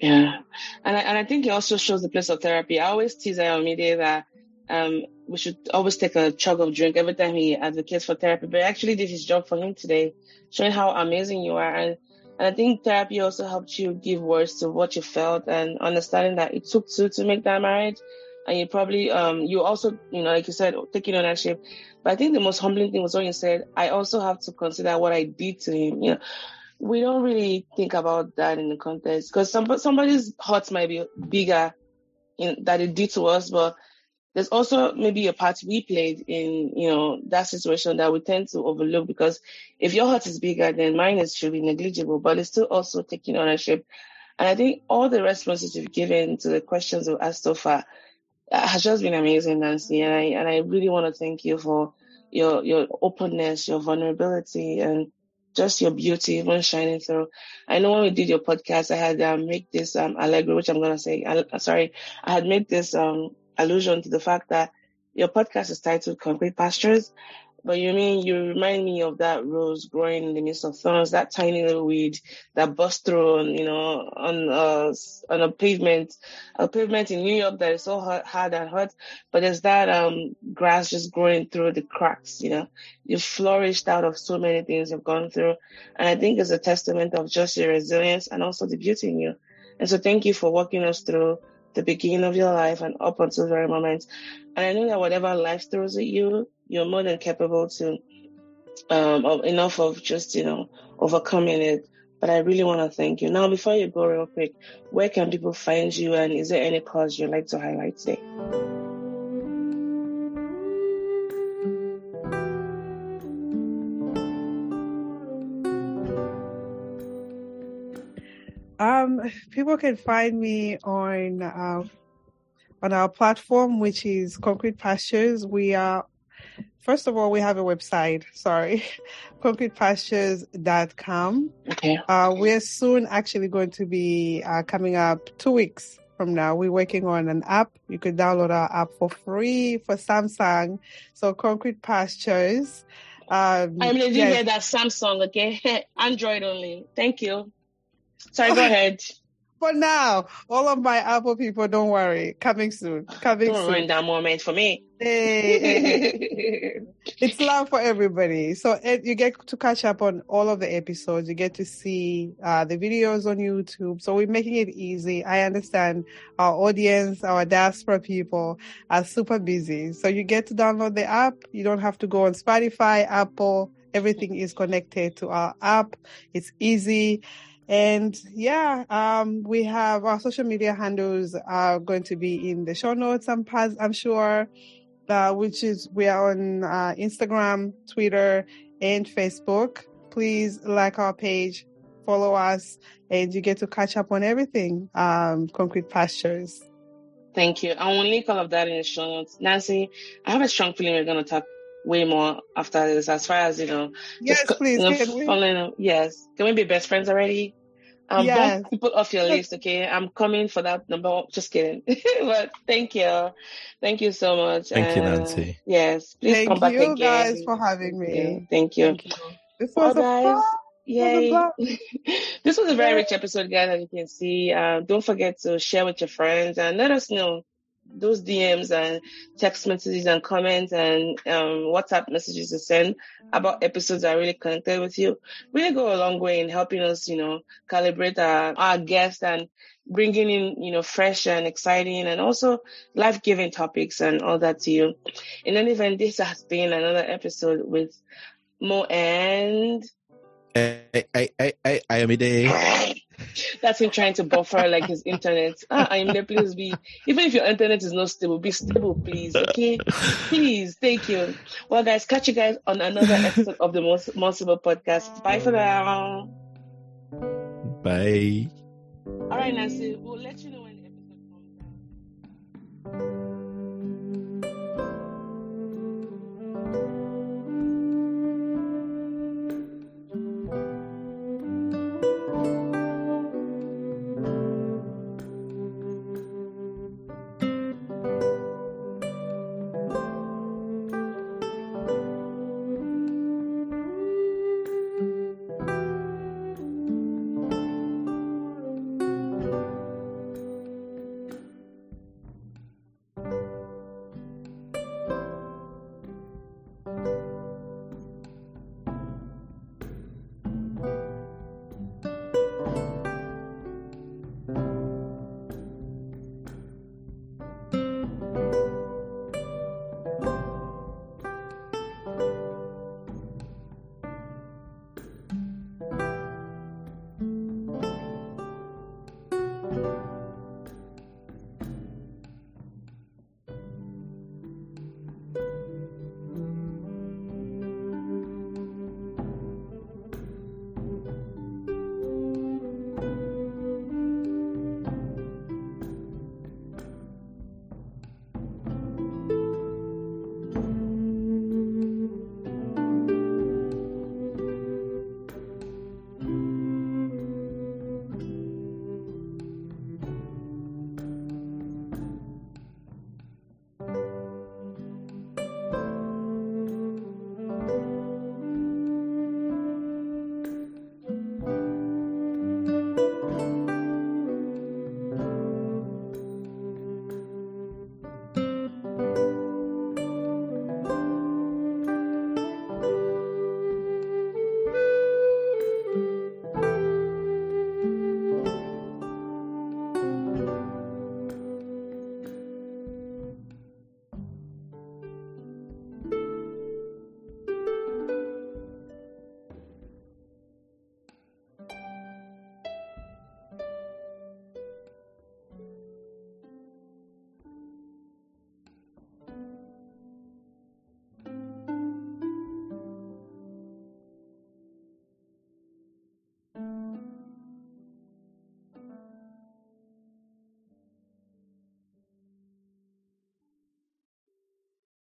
Yeah, and I, and I think it also shows the place of therapy. I always tease Ayomide that um, we should always take a chug of drink every time he advocates for therapy. But I actually did his job for him today, showing how amazing you are. And, and I think therapy also helped you give words to what you felt and understanding that it took two to make that marriage. And you probably, um, you also, you know, like you said, taking ownership. But I think the most humbling thing was when you said, I also have to consider what I did to him. You know, we don't really think about that in the context because some, somebody's hurt might be bigger in, that it did to us, but there's also maybe a part we played in, you know, that situation that we tend to overlook because if your hurt is bigger, then mine is should be negligible, but it's still also taking ownership. And I think all the responses you've given to the questions we've asked so far has just been amazing, Nancy. And I, and I really want to thank you for your, your openness, your vulnerability, and just your beauty even shining through. I know when we did your podcast, I had um, make this um, allegro, which I'm gonna say. I, sorry, I had made this um, allusion to the fact that your podcast is titled "Concrete Pastures," but you mean you remind me of that rose growing in the midst of thorns, that tiny little weed that busts through, on, you know, on a on a pavement, a pavement in New York that is so hard, hard and hot, but there's that um grass just growing through the cracks. You know, you've flourished out of so many things you've gone through, and I think it's a testament of just your resilience and also the beauty in you. And so, thank you for walking us through the beginning of your life and up until the very moment. And I know that whatever life throws at you, you're more than capable to um of enough of just you know overcoming it. But I really want to thank you. Now, before you go, real quick, where can people find you, and is there any cause you'd like to highlight today? Um, people can find me on uh, on our platform, which is Concrete Pastures. We are first of all, we have a website. Sorry, concretepastures.com. Okay. Uh, we're soon actually going to be uh, coming up two weeks from now. We're working on an app. You could download our app for free for Samsung. So Concrete Pastures. Um, I mean, did you yes. hear that Samsung? Okay, Android only. Thank you. Sorry, go ahead. For now, all of my Apple people, don't worry. Coming soon. Coming Don't soon. ruin that moment for me. Hey, it's love for everybody. So you get to catch up on all of the episodes. You get to see uh, the videos on YouTube. So we're making it easy. I understand our audience, our diaspora people are super busy. So you get to download the app. You don't have to go on Spotify, Apple. Everything is connected to our app. It's easy. And yeah, um, we have our social media handles are going to be in the show notes. I'm, I'm sure uh, which is we are on uh, Instagram, Twitter, and Facebook. Please like our page, follow us, and you get to catch up on everything. Um, Concrete Pastures. Thank you. I will link all of that in the show notes. Nancy, I have a strong feeling we're going to talk way more after this, as far as, you know, Yes, co- please. you know, Can we? following. Yes. Can we be best friends already? Um, Yes. Bump people off your list, okay? I'm coming for that number. Just kidding. but thank you. Thank you so much. Thank you, Uh, Nancy. Yes. Please Thank come back you again. guys for having me. Thank you. Thank you. This was Well, a guys, fun. Yay. Blah, this was a very rich episode, guys, as you can see. Uh, don't forget to share with your friends and let us know those DMs and text messages and comments and um, WhatsApp messages to send about episodes that really connected with you. Really go a long way in helping us, you know, calibrate our, our guests and bringing in, you know, fresh and exciting and also life-giving topics and all that to you. In any event, this has been another episode with Mo and I, I, I, I, Ayomide. That's him trying to buffer like his internet. Ah, I'm there, please be. Even if your internet is not stable, be stable, please. Okay, please. Thank you. Well, guys, catch you guys on another episode of the More Sibyl Podcast. Bye for now. Bye. All right, Nancy. We'll let you know when the episode comes out.